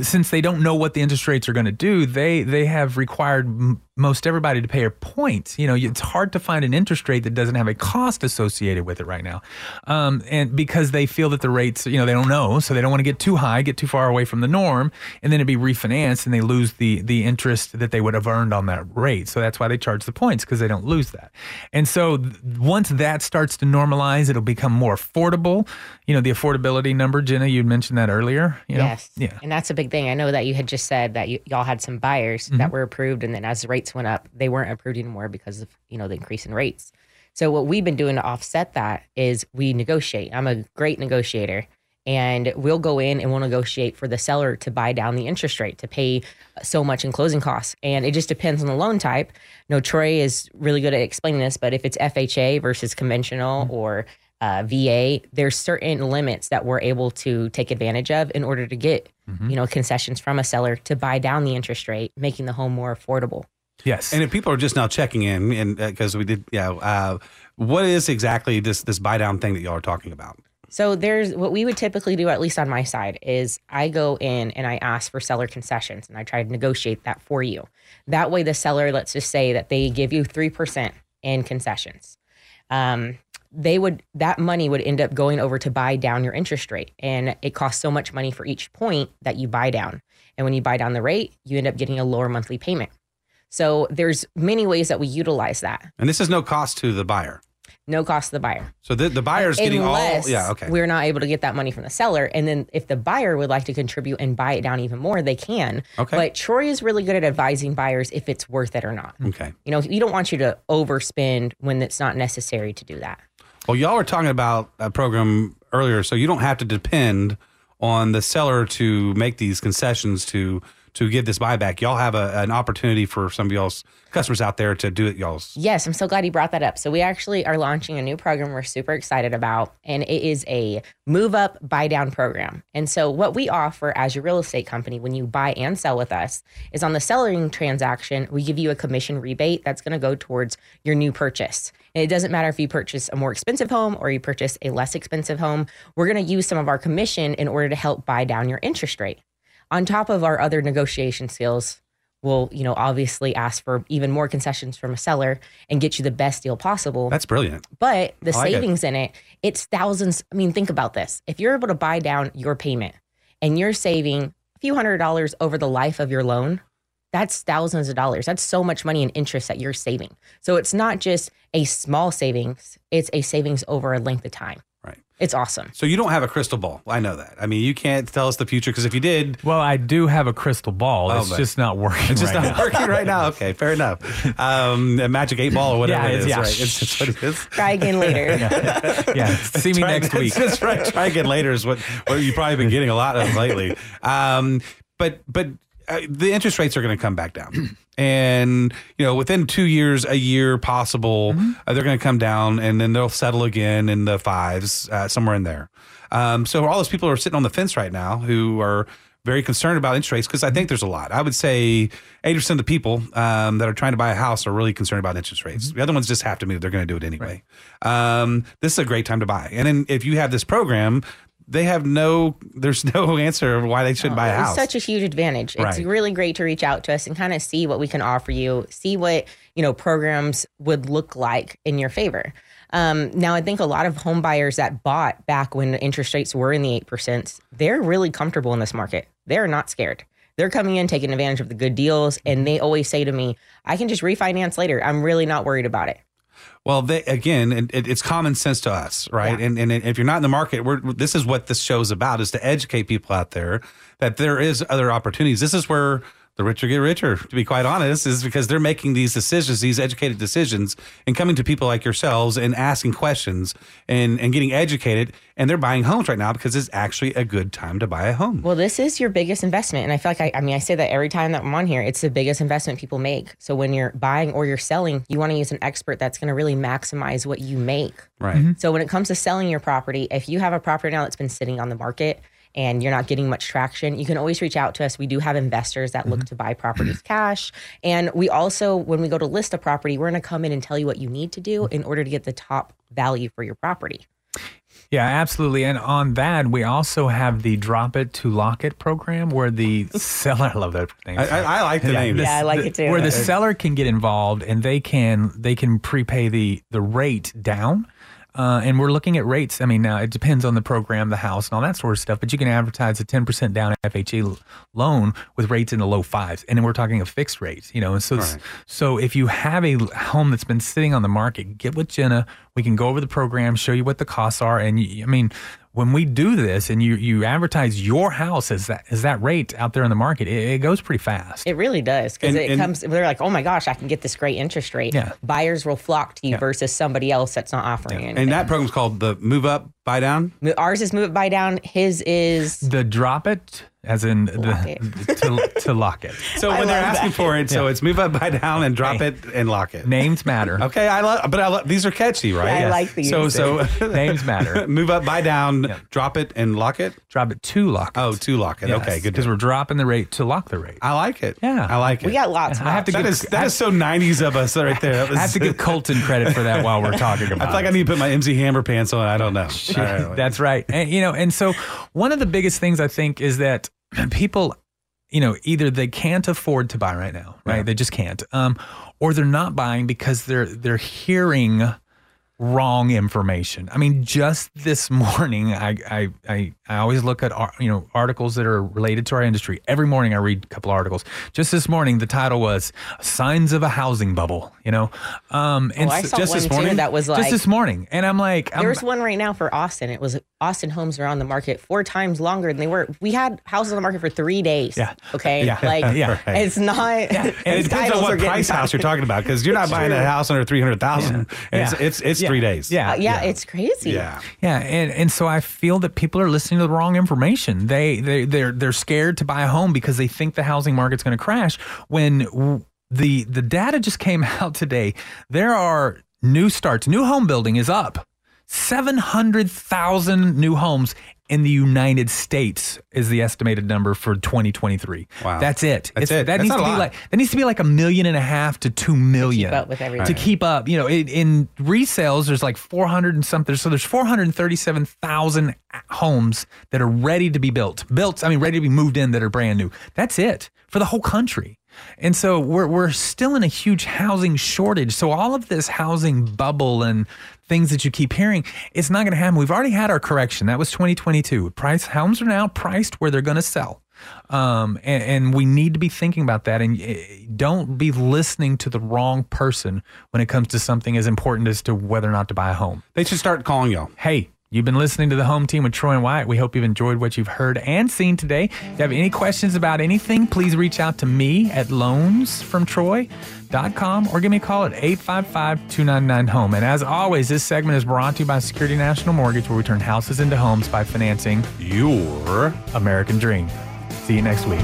Speaker 1: since they don't know what the interest rates are going to do, they they have required m- most everybody to pay a point. You know, it's hard to find an interest rate that doesn't have a cost associated with it right now, um, and because they feel that the rates, you know, they don't know, so they don't want to get too high, get too far away from the norm, and then it'd be refinanced, and they lose the the interest that they would have earned on that rate. So that's why they charge the points because they don't lose that. And so th- once that starts to normalize, it'll become more affordable. You know, the affordability number, Jenna, you mentioned that earlier. You know?
Speaker 3: Yes.
Speaker 1: Yeah.
Speaker 3: And that's a big thing. I know that you had just said that you, y'all had some buyers
Speaker 1: Mm-hmm.
Speaker 3: that were approved, and then as the rates went up, they weren't approved anymore because of you know the increase in rates. So what we've been doing to offset that is we negotiate. I'm a great negotiator, and we'll go in and we'll negotiate for the seller to buy down the interest rate to pay so much in closing costs. And it just depends on the loan type. No, Troy is really good at explaining this, but if it's FHA versus conventional or uh, VA, there's certain limits that we're able to take advantage of in order to get, you know, concessions from a seller to buy down the interest rate, making the home more affordable.
Speaker 1: Yes.
Speaker 2: And if people are just now checking in, and because we did, yeah, uh, what is exactly this this buy down thing that y'all are talking about?
Speaker 3: So there's what we would typically do, at least on my side, is I go in and I ask for seller concessions and I try to negotiate that for you. That way, the seller, let's just say that they give you 3% in concessions. um, they would that money would end up going over to buy down your interest rate, and it costs so much money for each point that you buy down. And when you buy down the rate, you end up getting a lower monthly payment. So there's many ways that we utilize that.
Speaker 2: And this is no cost to the buyer.
Speaker 3: No cost to the buyer.
Speaker 2: So the, the buyer's getting all. Yeah, okay.
Speaker 3: We're not able to get that money from the seller. And then if the buyer would like to contribute and buy it down even more, they can.
Speaker 2: Okay.
Speaker 3: But Troy is really good at advising buyers if it's worth it or not.
Speaker 2: Okay.
Speaker 3: You know, we don't want you to overspend when it's not necessary to do that.
Speaker 2: Well, y'all were talking about a program earlier, so you don't have to depend on the seller to make these concessions to to give this buyback. Y'all have a, an opportunity for some of y'all's customers out there to do it y'all's.
Speaker 3: Yes, I'm so glad you brought that up. So we actually are launching a new program we're super excited about, and it is a move up, buy down program. And so what we offer as your real estate company when you buy and sell with us is on the selling transaction, we give you a commission rebate that's going to go towards your new purchase. And it doesn't matter if you purchase a more expensive home or you purchase a less expensive home. We're going to use some of our commission in order to help buy down your interest rate. On top of our other negotiation skills, we'll, you know, obviously ask for even more concessions from a seller and get you the best deal possible.
Speaker 2: That's brilliant.
Speaker 3: but the
Speaker 2: like it.
Speaker 3: savings in it, it's thousands. I mean, think about this. If you're able to buy down your payment and you're saving a few hundred dollars over the life of your loan, that's thousands of dollars. That's so much money in interest that you're saving. So it's not just a small savings, it's a savings over a length of time.
Speaker 2: Right.
Speaker 3: It's awesome.
Speaker 2: So you don't have a crystal ball. I know that. I mean, you can't tell us the future because if you did,
Speaker 1: Well, I do have a crystal ball.
Speaker 2: Oh,
Speaker 1: it's just not working.
Speaker 2: it's just
Speaker 1: right
Speaker 2: not
Speaker 1: now.
Speaker 2: working right now. Okay, fair enough. Um, a magic eight ball or whatever
Speaker 1: Yeah,
Speaker 2: it is.
Speaker 1: it's- yeah.
Speaker 2: Right. It's just what it is.
Speaker 3: Try again later.
Speaker 1: yeah, see me
Speaker 2: Try-
Speaker 1: next week.
Speaker 2: That's right. Try again later is what, what you've probably been getting a lot of lately. Um, but but uh, the interest rates are going to come back down, and you know within two years, a year possible,
Speaker 1: Mm-hmm.
Speaker 2: uh, they're going to come down, and then they'll settle again in the fives, uh, somewhere in there. Um, so all those people who are sitting on the fence right now who are very concerned about interest rates because I think there's a lot. I would say 80% of the people um, that are trying to buy a house are really concerned about interest rates.
Speaker 1: Mm-hmm.
Speaker 2: The other ones just have to move. They're going to do it anyway. Um, this is a great time to buy. And then if you have this program, they have no, there's no answer of why they shouldn't buy a
Speaker 3: It's
Speaker 2: house.
Speaker 3: such a huge advantage. It's
Speaker 2: Right.
Speaker 3: really great to reach out to us and kind of see what we can offer you, see what, you know, programs would look like in your favor. Um, now, I think a lot of home buyers that bought back when interest rates were in the 8%, they're really comfortable in this market. They're not scared. They're coming in, taking advantage of the good deals. And they always say to me, I can just refinance later. I'm really not worried about it.
Speaker 2: Well, they, again, it, it- it's common sense to us, right?
Speaker 3: Yeah.
Speaker 2: And, and if you're not in the market, we're, this is what this show's about: is to educate people out there that there is other opportunities. This is where the richer get richer. To be quite honest, is because they're making these decisions, these educated decisions, and coming to people like yourselves and asking questions and and getting educated, and they're buying homes right now because it's actually a good time to buy a home.
Speaker 3: Well, this is your biggest investment. And I feel like, I, I mean, I say that every time that I'm on here, it's the biggest investment people make. So when you're buying or you're selling, you want to use an expert that's going to really maximize what you make.
Speaker 2: right.
Speaker 3: So when it comes to selling your property, if you have a property now that's been sitting on the market and you're not getting much traction, you can always reach out to us. We do have investors that look mm-hmm. to buy properties cash. And we also, when we go to list a property, we're going to come in and tell you what you need to do mm-hmm. in order to get the top value for your property.
Speaker 1: Yeah, absolutely. And on that, we also have the drop it to lock it program where the seller, I love that thing.
Speaker 2: I, I, I like the name.
Speaker 3: Yeah, I like it too.
Speaker 1: where the seller can get involved and they can they can prepay the the rate down. Uh, and we're looking at rates. I mean, now it depends on the program, the house, and all that sort of stuff. But you can advertise a ten percent down FHA loan with rates in the low fives, and then we're talking a fixed rate. You know, and so
Speaker 2: Right.
Speaker 1: so if you have a home that's been sitting on the market, get with Jenna. We can go over the program, show you what the costs are, and you, I mean, when we do this and you you advertise your house as that as that rate out there in the market, it, it goes pretty fast.
Speaker 3: It really does because it
Speaker 2: and-
Speaker 3: comes. They're like, "Oh my gosh, I can get this great interest rate."
Speaker 1: Yeah.
Speaker 3: Buyers will flock to you
Speaker 1: Yeah.
Speaker 3: versus somebody else that's not offering you anything.
Speaker 2: And that program's called the Move Up, Buy Down.
Speaker 3: Ours is move it buy down. His is
Speaker 1: The drop it, as in
Speaker 3: Lock
Speaker 1: the, to, to lock it.
Speaker 2: So
Speaker 3: I
Speaker 2: when they're
Speaker 3: love
Speaker 2: asking
Speaker 3: that.
Speaker 2: for it, so it's move up, buy down, and drop
Speaker 1: Hey.
Speaker 2: it and lock it.
Speaker 1: Names matter.
Speaker 2: Okay, I love, but I love these are catchy, right?
Speaker 3: I
Speaker 1: Yes.
Speaker 3: like these.
Speaker 2: So so
Speaker 1: Names matter.
Speaker 2: move up, buy down,
Speaker 1: Yeah.
Speaker 2: drop it, and lock it.
Speaker 1: Drop it to lock it.
Speaker 2: Oh, to lock it. Okay, good.
Speaker 1: Because we're dropping the rate to lock the rate.
Speaker 2: I like it.
Speaker 1: Yeah.
Speaker 2: I like it.
Speaker 3: we got lots. Of
Speaker 1: I have to
Speaker 2: that
Speaker 1: give-
Speaker 2: is that is so '90s of us right there. That was-
Speaker 1: I have to give Colton credit for that while we're talking
Speaker 2: I
Speaker 1: about
Speaker 2: feel like
Speaker 1: it.
Speaker 2: I need to put my MC Hammer pants on. I don't know. All right.
Speaker 1: That's right. And you know, and so one of the biggest things I think is that people, you know, either they can't afford to buy right now, right?
Speaker 2: Yeah.
Speaker 1: They just can't. Um, or they're not buying because they're they're hearing wrong information. I mean, just this morning, I I I, I always look at you know articles that are related to our industry. Every morning, I read a couple articles. Just this morning, the title was "Signs of a Housing Bubble." You know, um, and
Speaker 3: Oh, I saw
Speaker 2: just
Speaker 3: one
Speaker 2: this
Speaker 3: too
Speaker 2: morning?
Speaker 3: that was
Speaker 1: just this morning, and I'm like, I'm,
Speaker 3: There's one right now for Austin. It was Austin homes are on the market four times longer than they were. We had houses on the market for three days.
Speaker 1: Yeah.
Speaker 3: Okay.
Speaker 1: Yeah.
Speaker 3: Like
Speaker 1: Yeah.
Speaker 3: it's not.
Speaker 2: And it depends on what price house you're talking about because you're not buying a house under three hundred thousand. It's
Speaker 1: Yeah.
Speaker 2: it's it's
Speaker 1: Yeah.
Speaker 2: Three days.
Speaker 1: Yeah.
Speaker 3: Uh, yeah, it's crazy.
Speaker 2: yeah.
Speaker 1: Yeah, and, and so I feel that people are listening to the wrong information. They they they're they're scared to buy a home because they think the housing market's going to crash. When the the data just came out today, there are new starts. New home building is up. 700,000 new homes in the United States is the estimated number for 2023.
Speaker 2: Wow.
Speaker 1: That's it.
Speaker 2: That's
Speaker 1: It's-
Speaker 2: it.
Speaker 1: That
Speaker 2: That's
Speaker 1: needs
Speaker 2: not
Speaker 1: to
Speaker 2: a
Speaker 1: be
Speaker 2: lot.
Speaker 1: like that needs to be like a million and a half to 2 million To keep
Speaker 3: up with everything.
Speaker 1: to keep up. You know, in, in resales, there's like 400 and something. So there's 437,000 homes that are ready to be built. Built, I mean, ready to be moved in that are brand new. That's it for the whole country. And so we're, we're still in a huge housing shortage. So all of this housing bubble and things that you keep hearing, it's not going to happen. We've already had our correction. That was 2022. Price homes are now priced where they're going to sell. Um, and, and we need to be thinking about that. And eh, don't be listening to the wrong person when it comes to something as important as to whether or not to buy a home.
Speaker 2: They should start calling y'all.
Speaker 1: Hey, you've been listening to the home team with Troy and Wyatt. We hope you've enjoyed what you've heard and seen today. If you have any questions about anything, please reach out to me at loansfromtroy.com or give me a call at 855-299-HOME. And as always, this segment is brought to you by Security National Mortgage, where we turn houses into homes by financing
Speaker 2: Your
Speaker 1: American Dream. See you next week.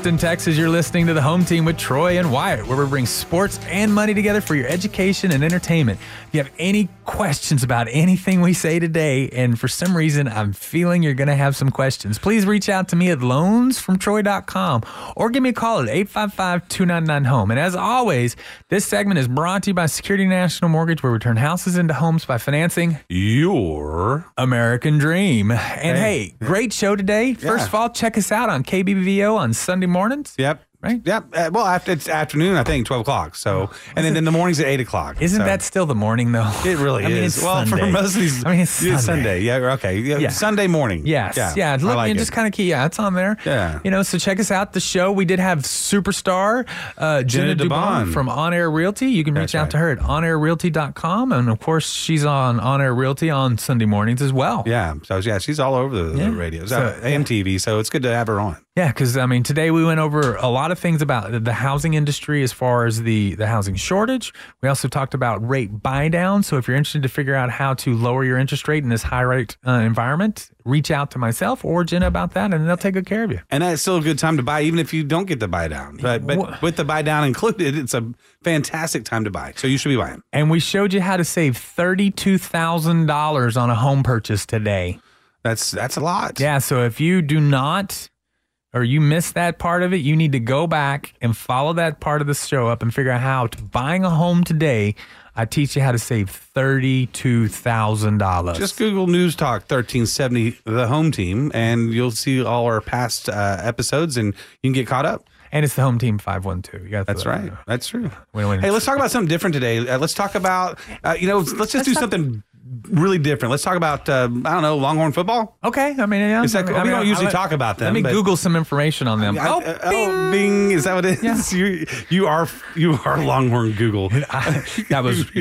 Speaker 1: Austin, Texas. You're listening to the home team with Troy and Wyatt, where we bring sports and money together for your education and entertainment. If you have any questions about anything we say today, and for some reason I'm feeling you're going to have some questions, please reach out to me at loansfromtroy.com or give me a call at 855 299 Home. And as always, this segment is brought to you by Security National Mortgage, where we turn houses into homes by financing
Speaker 2: your
Speaker 1: American Dream. And
Speaker 2: Hey.
Speaker 1: hey, great show today. First
Speaker 2: Yeah.
Speaker 1: of all, check us out on KBVO on Sunday mornings.
Speaker 2: Yep.
Speaker 1: Right?
Speaker 2: Yep. Uh, well, after it's afternoon, I think twelve o'clock. So, and then in the mornings at eight o'clock.
Speaker 1: Isn't
Speaker 2: So-
Speaker 1: that still the morning though?
Speaker 2: It really is.
Speaker 1: I mean,
Speaker 2: is.
Speaker 1: it's
Speaker 2: well, for most of these,
Speaker 1: I mean, it's Sunday.
Speaker 2: Sunday. Yeah. Okay. Yeah,
Speaker 1: Yeah.
Speaker 2: Sunday morning.
Speaker 1: Yes. Yeah.
Speaker 2: I
Speaker 1: Look,
Speaker 2: like it.
Speaker 1: just kind of key. Yeah, it's on there.
Speaker 2: Yeah.
Speaker 1: You know, so check us out. The show we did have superstar uh, Jenna,
Speaker 2: Jenna
Speaker 1: Dubon
Speaker 2: Dubon.
Speaker 1: from On Air Realty. You can reach
Speaker 2: That's
Speaker 1: out
Speaker 2: right.
Speaker 1: to her at onairrealty.com. And of course, she's on On Air Realty on Sunday mornings as well.
Speaker 2: Yeah. So yeah, she's all over the,
Speaker 1: Yeah.
Speaker 2: the radio. So,
Speaker 1: So.
Speaker 2: So it's good to have her on.
Speaker 1: Yeah, because I mean, today we went over a lot of things about the- housing industry as far as the the housing shortage. We also talked about rate buy down. So if you're interested to figure out how to lower your interest rate in this high rate uh, environment, reach out to myself or Jenna about that, and they'll take good care of you.
Speaker 2: And that's still a good time to buy, even if you don't get the buy down. But but with the buy down included, it's a fantastic time to buy. So you should be buying.
Speaker 1: And we showed you how to save thirty two thousand dollars on a home purchase today.
Speaker 2: That's that's a lot.
Speaker 1: Yeah, so if you do not or you missed that part of it, you need to go back and follow that part of the show up and figure out how to buying a home today. I teach you how to save thirty-two thousand dollars.
Speaker 2: Just Google News Talk 1370, the home team, and you'll see all our past uh, episodes and you can get caught up.
Speaker 1: and it's the home team five one two. You got
Speaker 2: That's right. That's true.
Speaker 1: Wait, wait.
Speaker 2: Hey, let's talk about something different today. Uh, let's talk about, uh, you know, let's just do something really different. Let's talk about, uh, I don't know, Longhorn football.
Speaker 1: Okay, I mean, yeah,
Speaker 2: Is that-
Speaker 1: I mean,
Speaker 2: we don't usually
Speaker 1: I-
Speaker 2: talk about them,
Speaker 1: Let me
Speaker 2: but-
Speaker 1: Google some information on them.
Speaker 2: I-
Speaker 1: oh,
Speaker 2: uh, oh, Bing. Is that what it is? You, you are you are Longhorn Google.
Speaker 1: that was.
Speaker 2: is,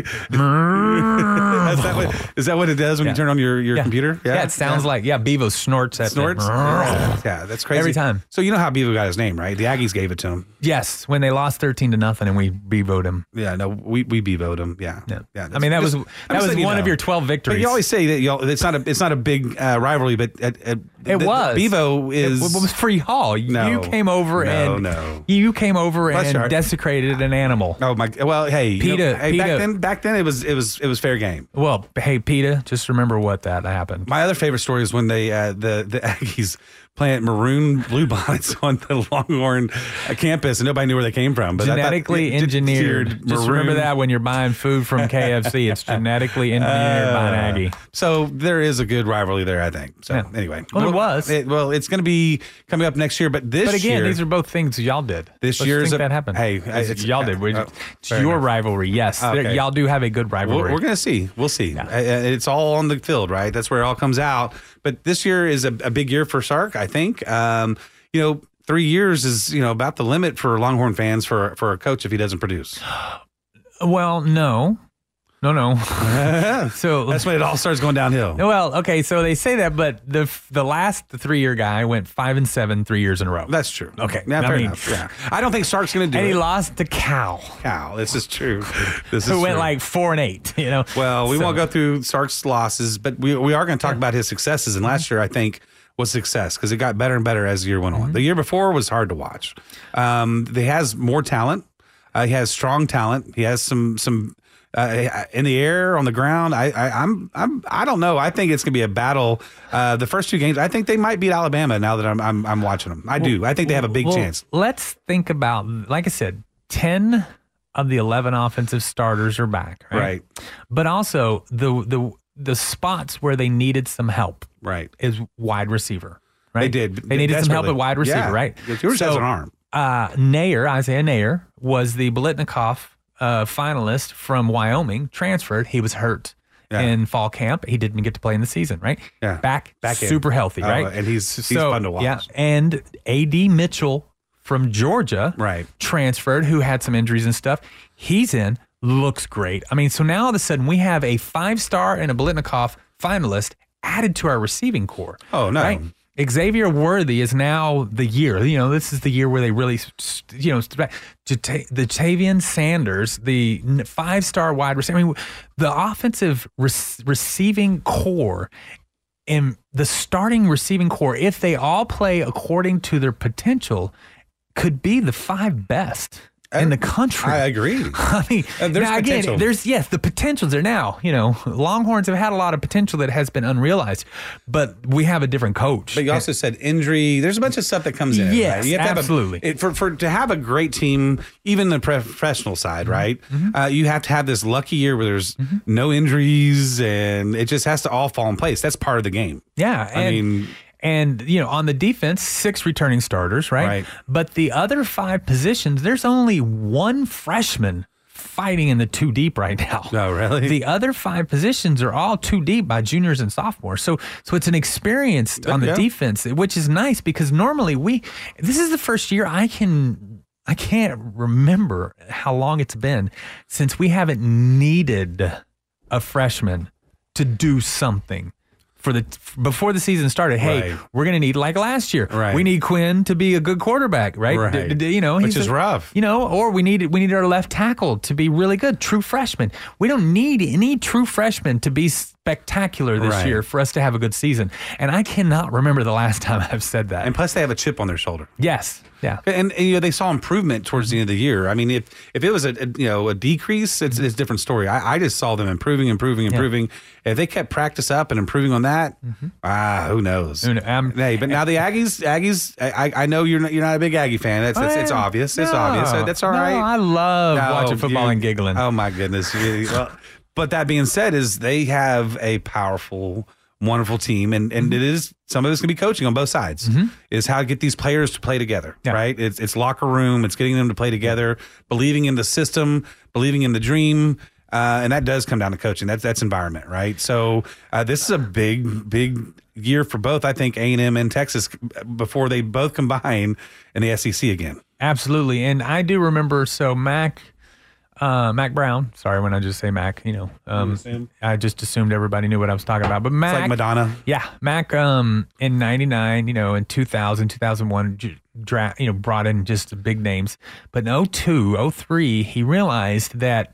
Speaker 2: that what, is that what it does when
Speaker 1: Yeah.
Speaker 2: you turn on your, your
Speaker 1: yeah.
Speaker 2: computer?
Speaker 1: Yeah, it sounds like yeah. Bevo snorts at
Speaker 2: Snorts? Yeah, that's crazy.
Speaker 1: Every time.
Speaker 2: So you know how Bevo got his name, right? The Aggies gave it to him.
Speaker 1: Yes, when they lost thirteen to nothing, and we bevoed him.
Speaker 2: Yeah, no, we we Bevoed him. Yeah,
Speaker 1: Yeah,
Speaker 2: yeah.
Speaker 1: I mean that was
Speaker 2: just- I'm
Speaker 1: that was one of your twelve
Speaker 2: But you always say that know, it's not a it's not a big uh, rivalry, but at, at
Speaker 1: It
Speaker 2: the-
Speaker 1: was.
Speaker 2: Bevo is
Speaker 1: It was free y'all.
Speaker 2: No.
Speaker 1: you came over
Speaker 2: No,
Speaker 1: and
Speaker 2: no.
Speaker 1: you came over
Speaker 2: Bless
Speaker 1: and
Speaker 2: your heart.
Speaker 1: desecrated an animal.
Speaker 2: Oh my! Well, hey, you know,
Speaker 1: PETA,
Speaker 2: back then, back then it was it was it was fair game.
Speaker 1: Well, hey, PETA, just remember what that happened.
Speaker 2: My other favorite story is when they uh, the the Aggies plant maroon blue bonnets on the Longhorn uh, campus, and nobody knew where they came from. But
Speaker 1: genetically
Speaker 2: it-
Speaker 1: engineered. Just remember that when you're buying food from KFC, it's genetically engineered by an Aggie.
Speaker 2: So there is a good rivalry there, I think. So
Speaker 1: Yeah.
Speaker 2: anyway,
Speaker 1: Well, there was.
Speaker 2: It, well, it's going to be coming up next year, but this
Speaker 1: But again,
Speaker 2: year,
Speaker 1: these are both things y'all did.
Speaker 2: This
Speaker 1: Let's
Speaker 2: year's
Speaker 1: think
Speaker 2: a-
Speaker 1: that happened.
Speaker 2: hey,
Speaker 1: It's-
Speaker 2: it's-
Speaker 1: y'all did.
Speaker 2: Oh,
Speaker 1: it's your
Speaker 2: enough.
Speaker 1: rivalry. Yes,
Speaker 2: Okay.
Speaker 1: Y'all do have a good
Speaker 2: We're,
Speaker 1: rivalry.
Speaker 2: we're going to see. We'll see.
Speaker 1: Yeah.
Speaker 2: Uh, uh, It's all on the field, right? That's where it all comes out. But this year is a, a big year for Sark, I think. Um, you know, three years is you know about the limit for Longhorn fans for for a coach if he doesn't produce.
Speaker 1: well, no, no, no. so
Speaker 2: That's when it all starts going downhill.
Speaker 1: well, okay. So they say that, but the the last three year guy went five and seven three years in a row.
Speaker 2: That's true.
Speaker 1: Okay.
Speaker 2: yeah,
Speaker 1: I
Speaker 2: fair
Speaker 1: mean-
Speaker 2: enough. Yeah. I don't think Sark's going to do it.
Speaker 1: and he lost to Cal,
Speaker 2: Cow, this is true. This is
Speaker 1: who went
Speaker 2: true.
Speaker 1: like four and eight. You know.
Speaker 2: Well, we
Speaker 1: So-
Speaker 2: won't go through Sark's losses, but we, we are going to talk about his successes. And last year, I think, was success because it got better and better as the year went
Speaker 1: Mm-hmm.
Speaker 2: on. The year before was hard to watch. Um, he has more talent. Uh, he has strong talent. He has some some uh, in the air, on the ground. I, I I'm I'm I don't know. I think it's going to be a battle. Uh, the first two games, I think they might beat Alabama. Now that I'm I'm, I'm watching them, I do. I think they have a big
Speaker 1: Well,
Speaker 2: chance.
Speaker 1: Let's think about, like I said, 10 of the 11 offensive starters are back, right?
Speaker 2: Right.
Speaker 1: But also the the the spots where they needed some help
Speaker 2: Right.
Speaker 1: is wide receiver, right?
Speaker 2: They did.
Speaker 1: They needed some help at wide receiver,
Speaker 2: Yeah.
Speaker 1: right?
Speaker 2: Yours has an arm.
Speaker 1: Uh, Neyor, Isaiah Neyor, was the Biletnikoff uh, finalist from Wyoming, transferred. He was hurt.
Speaker 2: Yeah.
Speaker 1: In fall camp, he didn't get to play in the season, right?
Speaker 2: Yeah.
Speaker 1: back,
Speaker 2: Back in.
Speaker 1: super healthy,
Speaker 2: Oh,
Speaker 1: right?
Speaker 2: and he's- he's fun to watch.
Speaker 1: Yeah, and AD Mitchell from Georgia,
Speaker 2: Right.
Speaker 1: transferred, who had some injuries and stuff. He's in, looks great. I mean, so now all of a sudden we have a five star and a Biletnikoff finalist added to our receiving core.
Speaker 2: Oh, no.
Speaker 1: Right? Xavier Worthy is now the year. You know, this is the year where they really, you know, the Tavian Sanders, the five star wide receiver. I mean, the offensive re- receiving core and the starting receiving core, if they all play according to their potential, could be the five best in the country.
Speaker 2: I agree.
Speaker 1: I mean,
Speaker 2: Uh, there's
Speaker 1: now, again, there's yes, the potentials are now. You know, Longhorns have had a lot of potential that has been unrealized, but we have a different coach.
Speaker 2: But you also said injury. There's a bunch of stuff that comes in.
Speaker 1: Yes,
Speaker 2: right? You have to have a-
Speaker 1: absolutely.
Speaker 2: it- for for to have a great team, even the professional side,
Speaker 1: Mm-hmm.
Speaker 2: right? Uh, you have to have this lucky year where there's no injuries, and it just has to all fall in place. That's part of the game.
Speaker 1: Yeah,
Speaker 2: I
Speaker 1: and,
Speaker 2: mean-
Speaker 1: and you know, on the defense, six returning starters, right?
Speaker 2: Right.
Speaker 1: But the other five positions, there's only one freshman fighting in the two deep right now.
Speaker 2: Oh, really?
Speaker 1: The other five positions are all two deep by juniors and sophomores. So, so it's an experience oh, on the
Speaker 2: Yeah.
Speaker 1: defense, which is nice because normally we. This is the first year I can. I can't remember how long it's been since we haven't needed a freshman to do something for the before the season started. Hey,
Speaker 2: Right.
Speaker 1: we're going to need like last year.
Speaker 2: Right.
Speaker 1: We need Quinn to be a good quarterback, right?
Speaker 2: Right.
Speaker 1: D- d- you know,
Speaker 2: Which
Speaker 1: he's
Speaker 2: is
Speaker 1: a-
Speaker 2: rough.
Speaker 1: You know, or we need we need our left tackle to be really good, true freshman. We don't need any true freshman to be spectacular this
Speaker 2: Right.
Speaker 1: year for us to have a good season. And I cannot remember the last time I've said that.
Speaker 2: And plus, they have a chip on their shoulder.
Speaker 1: yes, yeah.
Speaker 2: And, and you know they saw improvement towards the end of the year. I mean, if if it was a, a, you know a decrease, it's, it's a different story. I, I just saw them improving, improving, improving. If they kept practice up and improving on that, ah, who knows?
Speaker 1: Mm-hmm. Who um,
Speaker 2: hey, but now the Aggies, Aggies, I, I know you're not you're not a big Aggie fan. That's, it's obvious. It's
Speaker 1: no.
Speaker 2: obvious. That's all
Speaker 1: No,
Speaker 2: right.
Speaker 1: I love
Speaker 2: No,
Speaker 1: watching football
Speaker 2: you-
Speaker 1: and giggling.
Speaker 2: Oh my goodness. Well, but that being said, is they have a powerful, wonderful team, and and it is some of it's going to be coaching on both sides. Is how to get these players to play together,
Speaker 1: Yeah.
Speaker 2: right? It's it's locker room. It's getting them to play together, believing in the system, believing in the dream. Uh, and that does come down to coaching. That's that's environment, right? So uh, this is a big, big year for both. I think A and M and Texas before they both combine in the SEC again.
Speaker 1: Absolutely. And I do remember so Mack uh Mack Brown, sorry when I just say Mack, you know. Um? I just assumed everybody knew what I was talking about. But Mack
Speaker 2: It's like Madonna.
Speaker 1: Yeah, Mack um in 99, you know, in 2000, 2001 j- draft, you know, brought in just big names. But in 02, 03, he realized that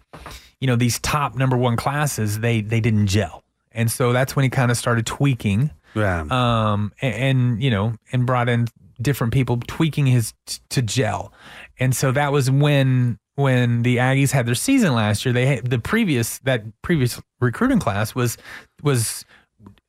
Speaker 1: you know, these top number 1 classes, they they didn't gel. And so that's when he kind of started tweaking
Speaker 2: Yeah.
Speaker 1: um, and, and you know, and brought in different people tweaking his t- to gel, and so that was when when the Aggies had their season last year. They the previous that previous recruiting class was was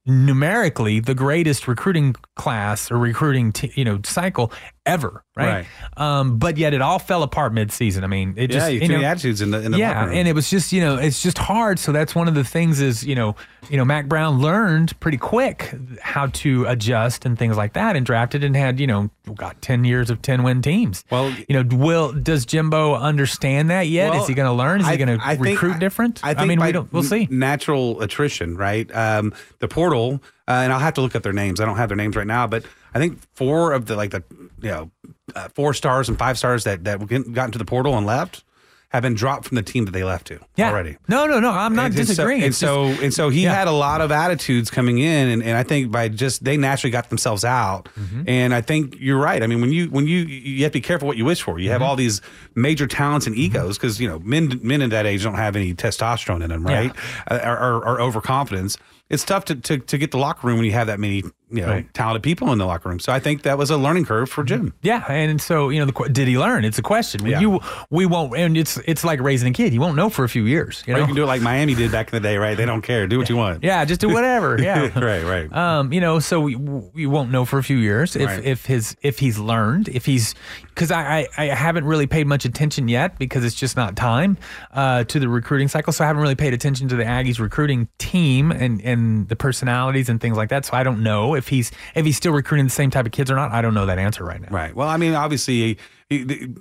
Speaker 1: numerically the greatest recruiting class or recruiting t- you know cycle ever, right? Um, but yet it all fell apart mid-season. I mean, it just
Speaker 2: yeah, you
Speaker 1: you know,
Speaker 2: attitudes in the in the
Speaker 1: yeah, and it was just you know it's just hard. So that's one of the things is you know you know Mack Brown learned pretty quick how to adjust and things like that, and drafted and had you know got ten years of ten win teams.
Speaker 2: Well-
Speaker 1: you know, will does Jimbo understand that yet?
Speaker 2: Well,
Speaker 1: is he going to learn? Is he
Speaker 2: I-
Speaker 1: going to
Speaker 2: I think-
Speaker 1: recruit different?
Speaker 2: I think
Speaker 1: mean, we don't. We'll see.
Speaker 2: Natural attrition, right? Um, the portal, uh, and I'll have to look up their names. I don't have their names right now, but I think four of the like the you know uh, four stars and five stars that that got into the portal and left have been dropped from the team that they left to
Speaker 1: Yeah.
Speaker 2: already.
Speaker 1: No, no, no. I'm not
Speaker 2: And- and so-
Speaker 1: disagreeing.
Speaker 2: And so, and so he
Speaker 1: Yeah.
Speaker 2: had a lot of attitudes coming in, and, and I think by just they naturally got themselves out.
Speaker 1: Mm-hmm.
Speaker 2: And I think you're right. I mean, when you when you you have to be careful what you wish for. You have
Speaker 1: Mm-hmm.
Speaker 2: all these major talents and egos because you know men men in that age don't have any testosterone in them, right? Uh, or, or, or overconfidence. It's tough to, to to get the locker room when you have that many you know
Speaker 1: Right.
Speaker 2: talented people in the locker room. So I think that was a learning curve for Jim.
Speaker 1: Yeah, and so you know, the, did he learn? It's a question.
Speaker 2: Yeah.
Speaker 1: You, we won't, and it's it's like raising a kid. You won't know for a few years. You know,
Speaker 2: you can do it like Miami did back in the day, right? They don't care. Do what you want.
Speaker 1: yeah, just do whatever. Yeah,
Speaker 2: right, right.
Speaker 1: Um, you know, so we we won't know for a few years if
Speaker 2: Right.
Speaker 1: if his if he's learned if he's because I, I I haven't really paid much attention yet because it's just not time uh, to the recruiting cycle. So I haven't really paid attention to the Aggies recruiting team and and the personalities and things like that. So I don't know if he's if he's still recruiting the same type of kids or not. I don't know that answer right now.
Speaker 2: Right. Well, I mean, obviously, he- he-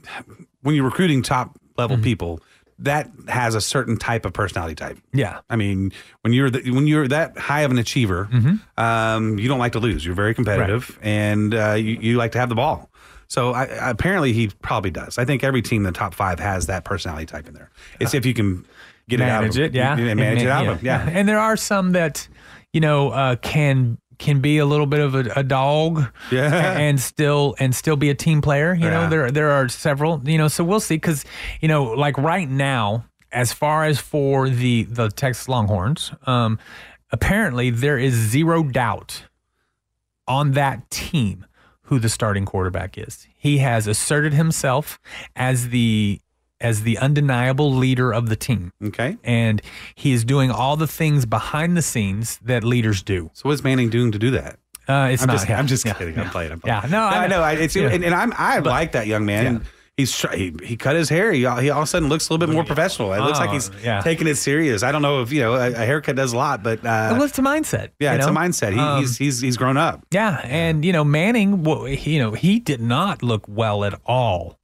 Speaker 2: when you're recruiting top
Speaker 1: Mm-hmm.
Speaker 2: level people, that has a certain type of personality type.
Speaker 1: Yeah.
Speaker 2: I mean, when you're the, when you're that high of an achiever, um, you don't like to lose. You're very competitive, and uh, you, you like to have the ball. So I, apparently, he probably does. I think every team in the top five has that personality type in there. It's if you can get
Speaker 1: manage
Speaker 2: it out
Speaker 1: it,
Speaker 2: of
Speaker 1: yeah,
Speaker 2: and manage
Speaker 1: And
Speaker 2: it out of them. Yeah.
Speaker 1: And there are some that, you know, uh, can can be a little bit of a, a dog,
Speaker 2: Yeah.
Speaker 1: and still and still be a team player. You know, there there are several. You know, so we'll see because you know, like right now, as far as for the the Texas Longhorns, um, apparently there is zero doubt on that team who the starting quarterback is. He has asserted himself as the as the undeniable leader of the team
Speaker 2: Okay.
Speaker 1: and he is doing all the things behind the scenes that leaders do.
Speaker 2: So what's Manning doing to do that?
Speaker 1: Uh, it's
Speaker 2: I'm
Speaker 1: not.
Speaker 2: just,
Speaker 1: yeah,
Speaker 2: I'm just
Speaker 1: yeah,
Speaker 2: kidding.
Speaker 1: yeah.
Speaker 2: I'm playing. I'm playing.
Speaker 1: Yeah, no, I
Speaker 2: I
Speaker 1: know.
Speaker 2: know. I, it's, and, and I'm, I like that young man. He's he, he cut his hair. He, all- he all of a sudden looks a little bit more professional. It looks like
Speaker 1: Oh,
Speaker 2: he's
Speaker 1: yeah.
Speaker 2: taking it serious. I don't know if you know a, a haircut does a lot, but uh,
Speaker 1: Well, it's a mindset.
Speaker 2: yeah, it's a mindset. He,
Speaker 1: Um,
Speaker 2: he's he's he's grown up.
Speaker 1: Yeah, and you know Manning, well, you know he did not look well at all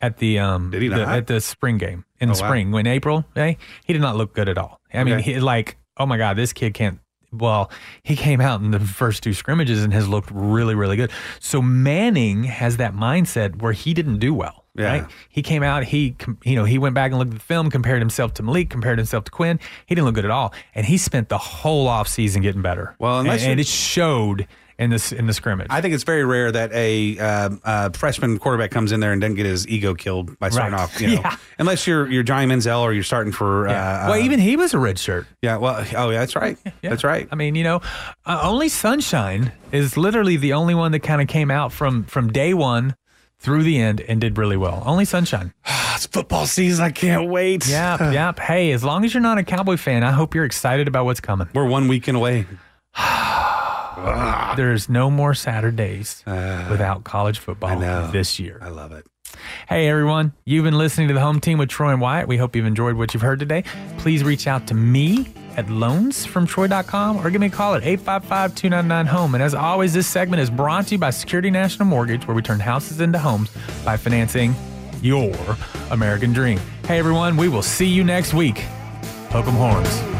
Speaker 1: at the um
Speaker 2: Did he
Speaker 1: the- at the spring game in
Speaker 2: Oh,
Speaker 1: the
Speaker 2: wow.
Speaker 1: spring when April eh, he did not look good at all. I mean, he like oh my god, this kid can't. Well, he came out in the first two scrimmages and has looked really really good. So Manning has that mindset where he didn't do well.
Speaker 2: Yeah.
Speaker 1: Right? He came out. He, you know, he went back and looked at the film, compared himself to Maalik, compared himself to Quinn. He didn't look good at all, and he spent the whole off season getting better.
Speaker 2: Well,
Speaker 1: and, and it showed in this in the scrimmage.
Speaker 2: I think it's very rare that a uh, freshman quarterback comes in there and doesn't get his ego killed by starting
Speaker 1: Right.
Speaker 2: off. You know,
Speaker 1: Yeah.
Speaker 2: unless you're you're Johnny Manziel or you're starting for.
Speaker 1: Yeah.
Speaker 2: Uh,
Speaker 1: well,
Speaker 2: uh,
Speaker 1: even he was a red shirt.
Speaker 2: yeah. Well, oh yeah, that's right.
Speaker 1: Yeah.
Speaker 2: That's right.
Speaker 1: I mean, you know, uh, only Sunshine is literally the only one that kind of came out from from day one through the end and did really well. Only Sunshine.
Speaker 2: it's football season. I can't wait.
Speaker 1: Yep, yep. Hey, as long as you're not a Cowboy fan, I hope you're excited about what's coming.
Speaker 2: We're one weekend away.
Speaker 1: There's no more Saturdays uh, without college football this year.
Speaker 2: I love it.
Speaker 1: Hey everyone, you've been listening to the home team with Troy and Wyatt. We hope you've enjoyed what you've heard today. Please reach out to me at loansfromtroy.com or give me a call at 855-299-HOME. And as always, this segment is brought to you by Security National Mortgage, where we turn houses into homes by financing your American dream. Hey everyone, we will see you next week. Hook 'em horns.